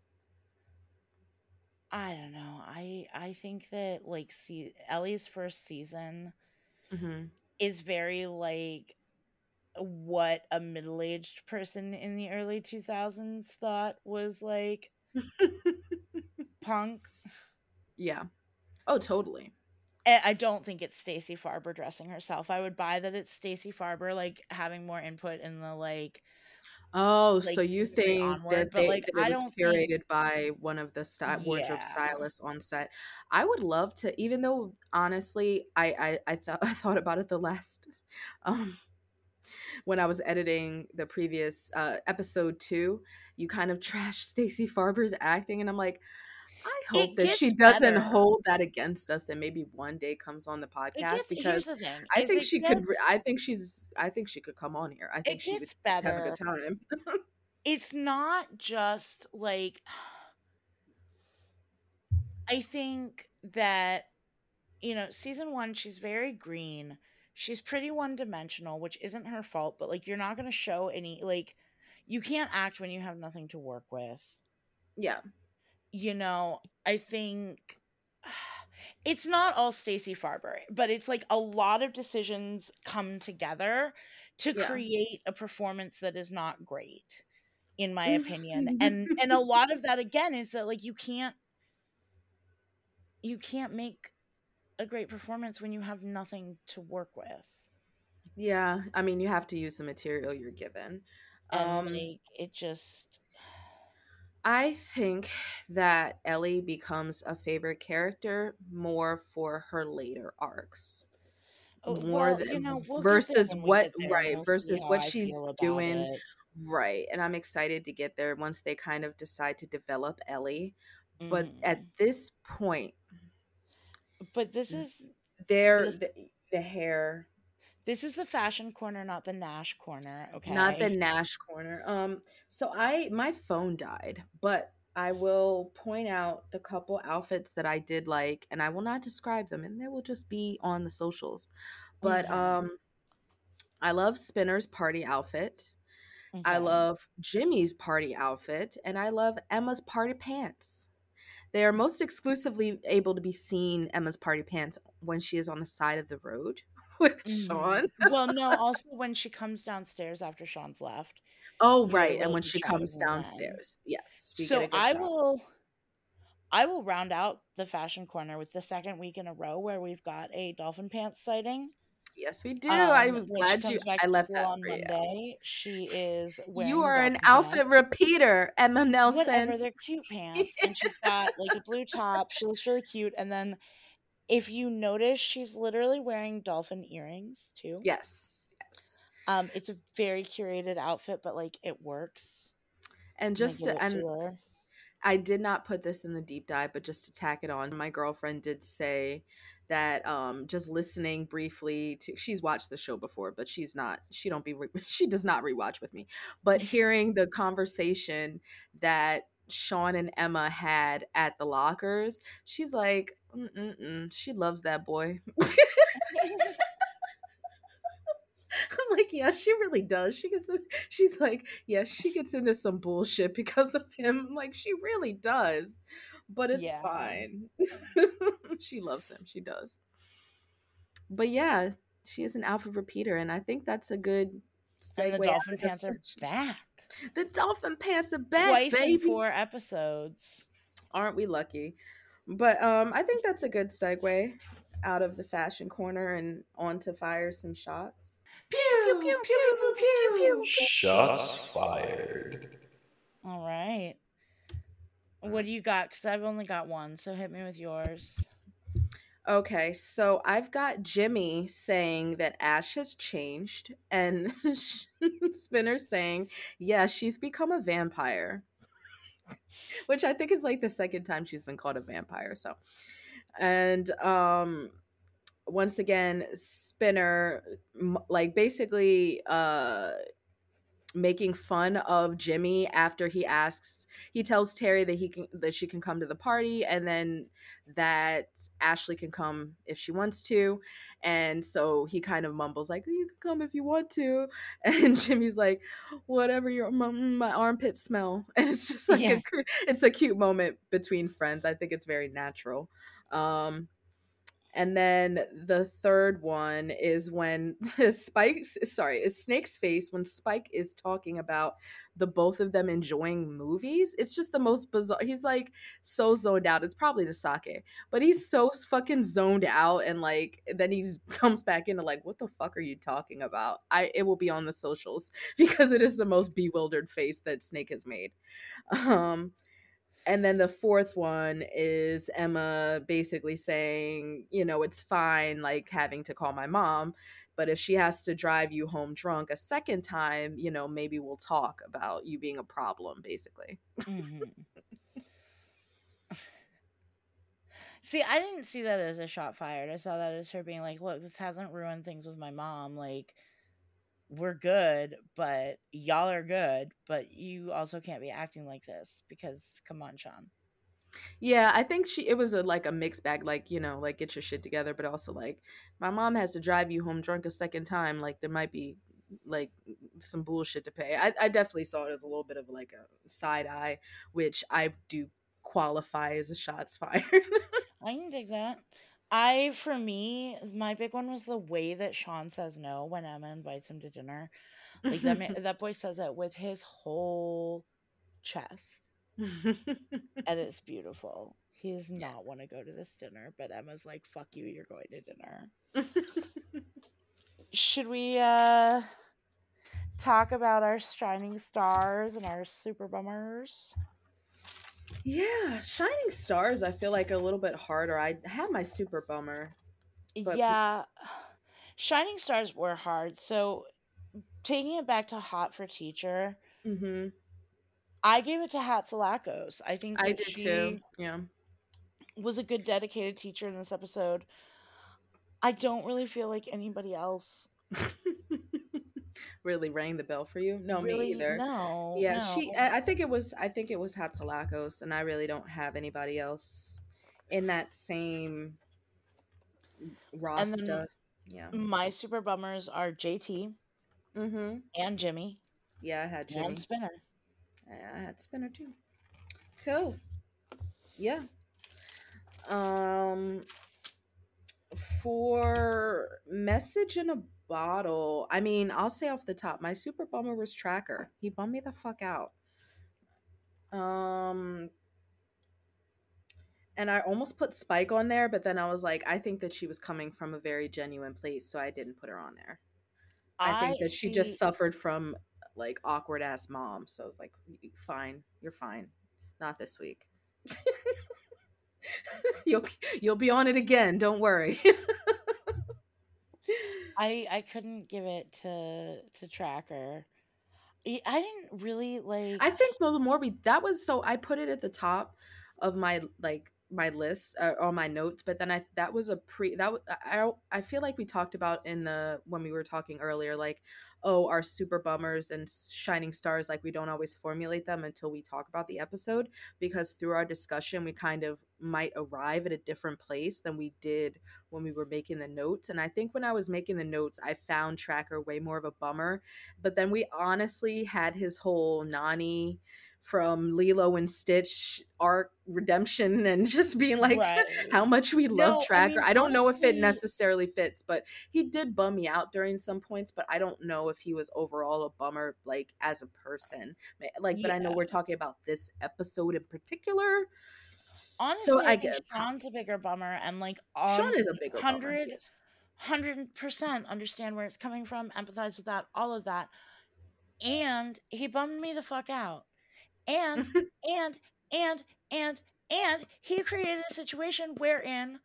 I don't know. I I think that like see Ellie's first season hmm is very like what a middle-aged person in the early 2000s thought was like punk. yeah oh totally And I don't think it's Stacey Farber dressing herself. I would buy that it's Stacey Farber like having more input in the like Oh, like so you think onward, that they like that it was don't think curated by one of the sty wardrobe yeah. stylists on set? I would love to, even though honestly, I I, I thought I thought about it the last um when I was editing the previous uh episode two, you kind of trashed Stacey Farber's acting, and I'm like, I hope that she doesn't better. hold that against us, and maybe one day comes on the podcast gets because here's the thing. I think she could. gets re- I think she's. I think she could come on here. I think she would gets have a good time. It's not just like I think that you know, season 1 she's very green. She's pretty one-dimensional, which isn't her fault, but like you're not going to show any like you can't act when you have nothing to work with. Yeah. You know, I think it's not all Stacey Farber, but it's like a lot of decisions come together to Yeah. create a performance that is not great in my opinion. And and a lot of that again is that like you can't you can't make a great performance when you have nothing to work with. Yeah, I mean, you have to use the material you're given. And Um, like it just I think that Ellie becomes a favorite character more for her later arcs, oh, more well, you than know, we'll versus what get there and right versus what I she's doing it. right. And I'm excited to get there once they kind of decide to develop Ellie. But Mhm. at this point, But this is there the the, the hair this is the fashion corner, not the Nash corner, Okay. not the? Nash corner. Um, so I my phone died, but I will point out the couple outfits that I did like, and I will not describe them, and they will just be on the socials. But Mhm. um, I love Spinner's party outfit. I love Jimmy's party outfit, and I love Emma's party pants. They are most exclusively able to be seen Emma's party pants when she is on the side of the road with Mhm. Sean. Well, no, also when she comes downstairs after Sean's left, Oh, we get a right. And when she comes of them then. downstairs. Yes, So I shot. will I will round out the fashion corner with the second week in a row where we've got a dolphin pants sighting. Yes, we do. I Um, was glad you I left that on for you. Monday, she is You are an outfit pants. repeater, Emma Nelson. Whatever, they're cute pants. And she's got like a blue top. She looks really cute. And then if you notice, she's literally wearing dolphin earrings too. Yes, yes. Um, it's a very curated outfit, but like it works. And just to, and to. I did not put this in the deep dive, but just to tack it on, my girlfriend did say that um just listening briefly to she's watched the show before, but she's not she don't be re- she does not rewatch with me. But hearing the conversation that Sean and Emma had at the lockers, she's like, Mm-mm-mm, she loves that boy. I'm like, yeah, she really does. She gets, she's like, yeah, she gets into some bullshit because of him. I'm like, she really does, but it's Yeah. fine. she loves him. She does. But yeah, she is an alpha repeater, and I think that's a good and the dolphin pants are back. The dolphin pants are back, Twice in four episodes. Aren't we lucky? But um, I think that's a good segue out of the fashion corner and onto fire some shots. Pew Pew, pew, pew, pew, pew, pew. Shots fired. All right. What do you got? Because I've only got one, so hit me with yours. Okay, so I've got Jimmy saying that Ash has changed, and Spinner saying, yeah, she's become a vampire. Which I think is like the second time she's been called a vampire. So, and um, once again, Spinner, like basically, uh, making fun of Jimmy after he asks he tells Terry that he can that she can come to the party and then that Ashley can come if she wants to. And so he kind of mumbles like you can come if you want to. And Jimmy's like whatever your my armpit smell. And it's just like yeah. a, it's a cute moment between friends. I think it's very natural. Um and then the third one is when Spike's sorry, is Snake's face when Spike is talking about the both of them enjoying movies. It's just the most bizarre. He's like so zoned out. It's probably the sake, but he's so fucking zoned out and like then he comes back into like what the fuck are you talking about? I it will be on the socials because it is the most bewildered face that Snake has made. Um and then the fourth one is Emma basically saying, you know, it's fine, like having to call my mom, but if she has to drive you home drunk a second time, you know, maybe we'll talk about you being a problem, basically. Mm-hmm. see, I didn't see that as a shot fired. I saw that as her being like, look, this hasn't ruined things with my mom. Like, we're good, but y'all are good, but you also can't be acting like this because come on, Sean. Yeah, I think she it was a like a mixed bag, like, you know, like get your shit together, but also like my mom has to drive you home drunk a second time. Like there might be like some bullshit to pay. I, I definitely saw it as a little bit of like a side eye, which I do qualify as a shots fired. I can dig that. I for me, my big one was the way that Sean says no when Emma invites him to dinner. Like that man, that boy says it with his whole chest. and it's beautiful. He does not want to go to this dinner, but Emma's like, fuck you, you're going to dinner. Should we uh talk about our shining stars and our super bummers? Yeah, Shining Stars, I feel like a little bit harder. I had my super bummer. But... Yeah. Shining Stars were hard. So taking it back to Hot for Teacher, mm-hmm. I gave it to Hatzilakos. I think I did too. Yeah. Was a good dedicated teacher in this episode. I don't really feel like anybody else really rang the bell for you. No, really? me either. No. Yeah, no. she. I think it was. I think it was Hatzilakos, and I really don't have anybody else in that same roster. yeah. My super bummers are JT mm-hmm. and Jimmy. Yeah, I had Jimmy. And Spinner. I had Spinner too. Cool. Yeah. Um for message in a bottle. I mean, I'll say off the top, my super bummer was Tracker. He bummed me the fuck out. Um and I almost put Spike on there, but then I was like, I think that she was coming from a very genuine place, so I didn't put her on there. I, I think that see... she just suffered from like awkward ass mom, so I was like, fine, you're fine. Not this week. you'll you'll be on it again, don't worry. I I couldn't give it to to Tracker. I didn't really like. I think the more we that was so I put it at the top of my like my list uh, or my notes but then i that was a pre that i i feel like we talked about in the when we were talking earlier like oh our super bummers and shining stars like we don't always formulate them until we talk about the episode because through our discussion we kind of might arrive at a different place than we did when we were making the notes and i think when i was making the notes i found tracker way more of a bummer but then we honestly had his whole nani from Lilo and Stitch arc redemption and just being like right. how much we love no, Tracker. I, mean, I don't honestly, know if it necessarily fits, but he did bum me out during some points, but I don't know if he was overall a bummer like as a person. Like, yeah. but I know we're talking about this episode in particular. Honestly, so I, I get Sean's a bigger bummer and like Sean um, is a bigger 100, bummer. 100% understand where it's coming from, empathize with that, all of that. And he bummed me the fuck out. And, and, and, and, and he created a situation wherein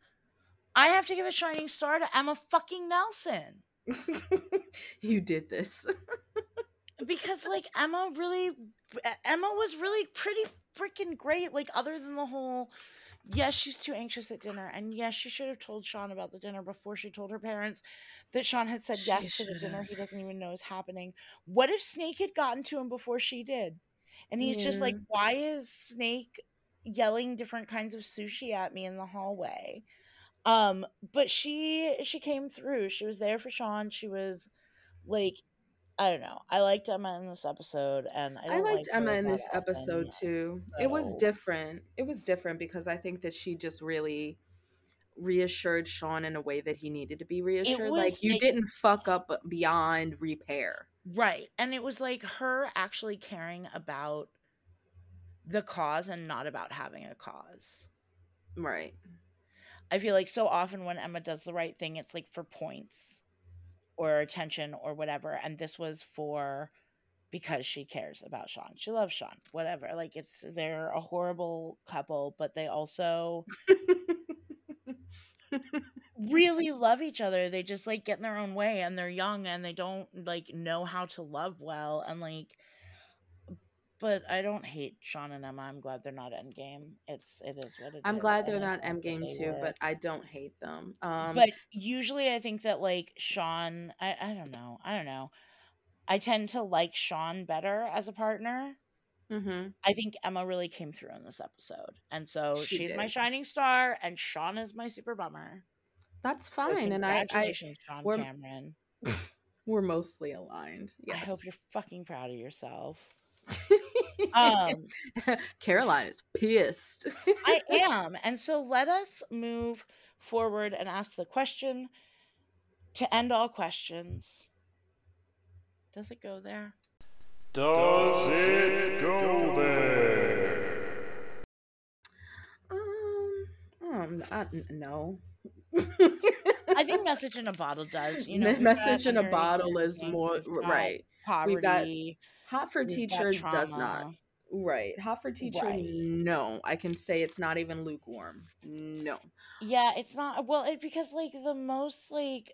I have to give a shining star to Emma fucking Nelson. you did this. because like Emma really Emma was really pretty freaking great like other than the whole yes, she's too anxious at dinner. And yes, she should have told Sean about the dinner before she told her parents that Sean had said she yes to the dinner he doesn't even know is happening. What if Snake had gotten to him before she did? And he's yeah. just like, why is Snake yelling different kinds of sushi at me in the hallway? Um, but she she came through. She was there for Sean. She was like I don't know. I liked Emma in this episode, and I, I liked like Emma in this episode too. So. It was different. It was different because I think that she just really reassured Sean in a way that he needed to be reassured. Like you didn't fuck up beyond repair, right? And it was like her actually caring about the cause and not about having a cause, right? I feel like so often when Emma does the right thing, it's like for points or attention or whatever. And this was for because she cares about Sean. She loves Sean, whatever. Like it's they're a horrible couple, but they also really love each other. They just like get in their own way and they're young and they don't like know how to love well and like but I don't hate Sean and Emma. I'm glad they're not Endgame. It's it is what it I'm is. glad they're not Endgame they too, were. but I don't hate them. Um, but usually I think that like Sean, I I don't know, I don't know. I tend to like Sean better as a partner. Mm-hmm. I think Emma really came through in this episode, and so she she's did. my shining star, and Sean is my super bummer. That's fine, so and I, I Sean we're, Cameron. we're mostly aligned. Yes. I hope you're fucking proud of yourself um, Caroline is pissed. I am. And so let us move forward and ask the question to end all questions. Does it go there? Does it go there? Um, um uh, no. I think message in a bottle does. You know, message in a bottle is more right. Poverty. We've got Hot for Teacher does not. Right. Hot for Teacher, right. no. I can say it's not even lukewarm. No. Yeah, it's not. Well, it because like the most like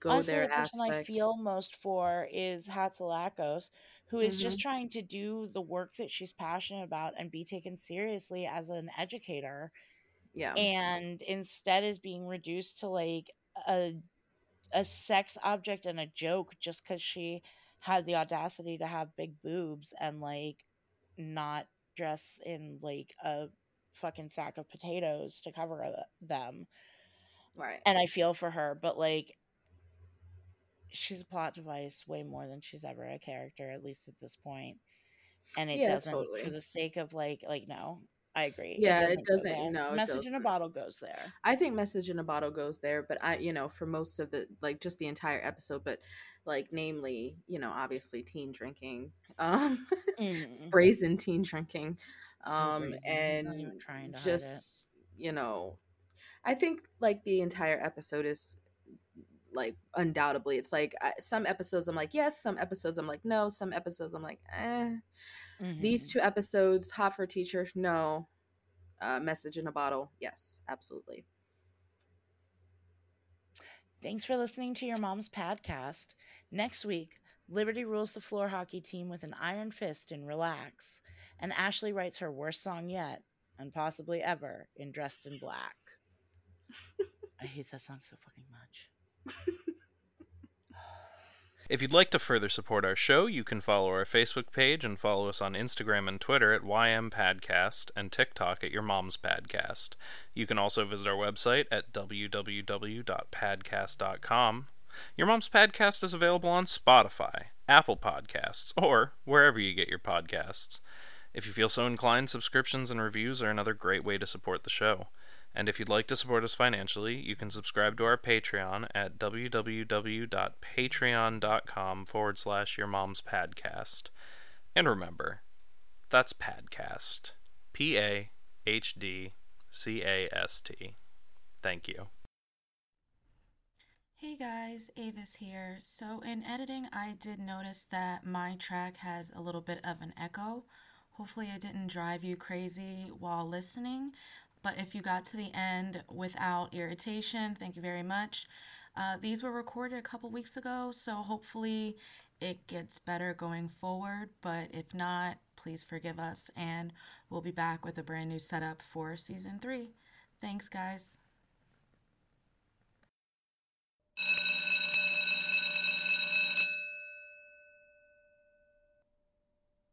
go honestly, there the person aspect. I feel most for is Hatzilakos, who is mm-hmm. just trying to do the work that she's passionate about and be taken seriously as an educator. Yeah. And instead is being reduced to like a a sex object and a joke just because she had the audacity to have big boobs and like not dress in like a fucking sack of potatoes to cover them. Right. And I feel for her, but like she's a plot device way more than she's ever a character at least at this point. And it yeah, doesn't totally. for the sake of like like no, I agree. Yeah, it doesn't. It doesn't no, message in a bottle goes there. I think message in a bottle goes there, but I, you know, for most of the like just the entire episode, but like namely, you know, obviously teen drinking, um, mm. brazen teen drinking, um, and trying to just you know, I think like the entire episode is like undoubtedly it's like some episodes i'm like yes some episodes i'm like no some episodes i'm like eh Mm-hmm. These two episodes, Hot for Teacher, no. Uh, message in a bottle, yes, absolutely. Thanks for listening to your mom's podcast. Next week, Liberty rules the floor hockey team with an iron fist in Relax, and Ashley writes her worst song yet, and possibly ever, in Dressed in Black. I hate that song so fucking much. If you'd like to further support our show, you can follow our Facebook page and follow us on Instagram and Twitter at YMPahdcast and TikTok at Your Mom's Pahdcast. You can also visit our website at www.pahdcast.com. Your Mom's Pahdcast is available on Spotify, Apple Podcasts, or wherever you get your podcasts. If you feel so inclined, subscriptions and reviews are another great way to support the show. And if you'd like to support us financially, you can subscribe to our Patreon at www.patreon.com forward slash your mom's pahdcast. And remember, that's Pahdcast. P A H D C A S T. Thank you. Hey guys, Avis here. So in editing, I did notice that my track has a little bit of an echo. Hopefully it didn't drive you crazy while listening, but if you got to the end without irritation, thank you very much. Uh, these were recorded a couple weeks ago, so hopefully it gets better going forward, but if not, please forgive us and we'll be back with a brand new setup for season three. Thanks, guys.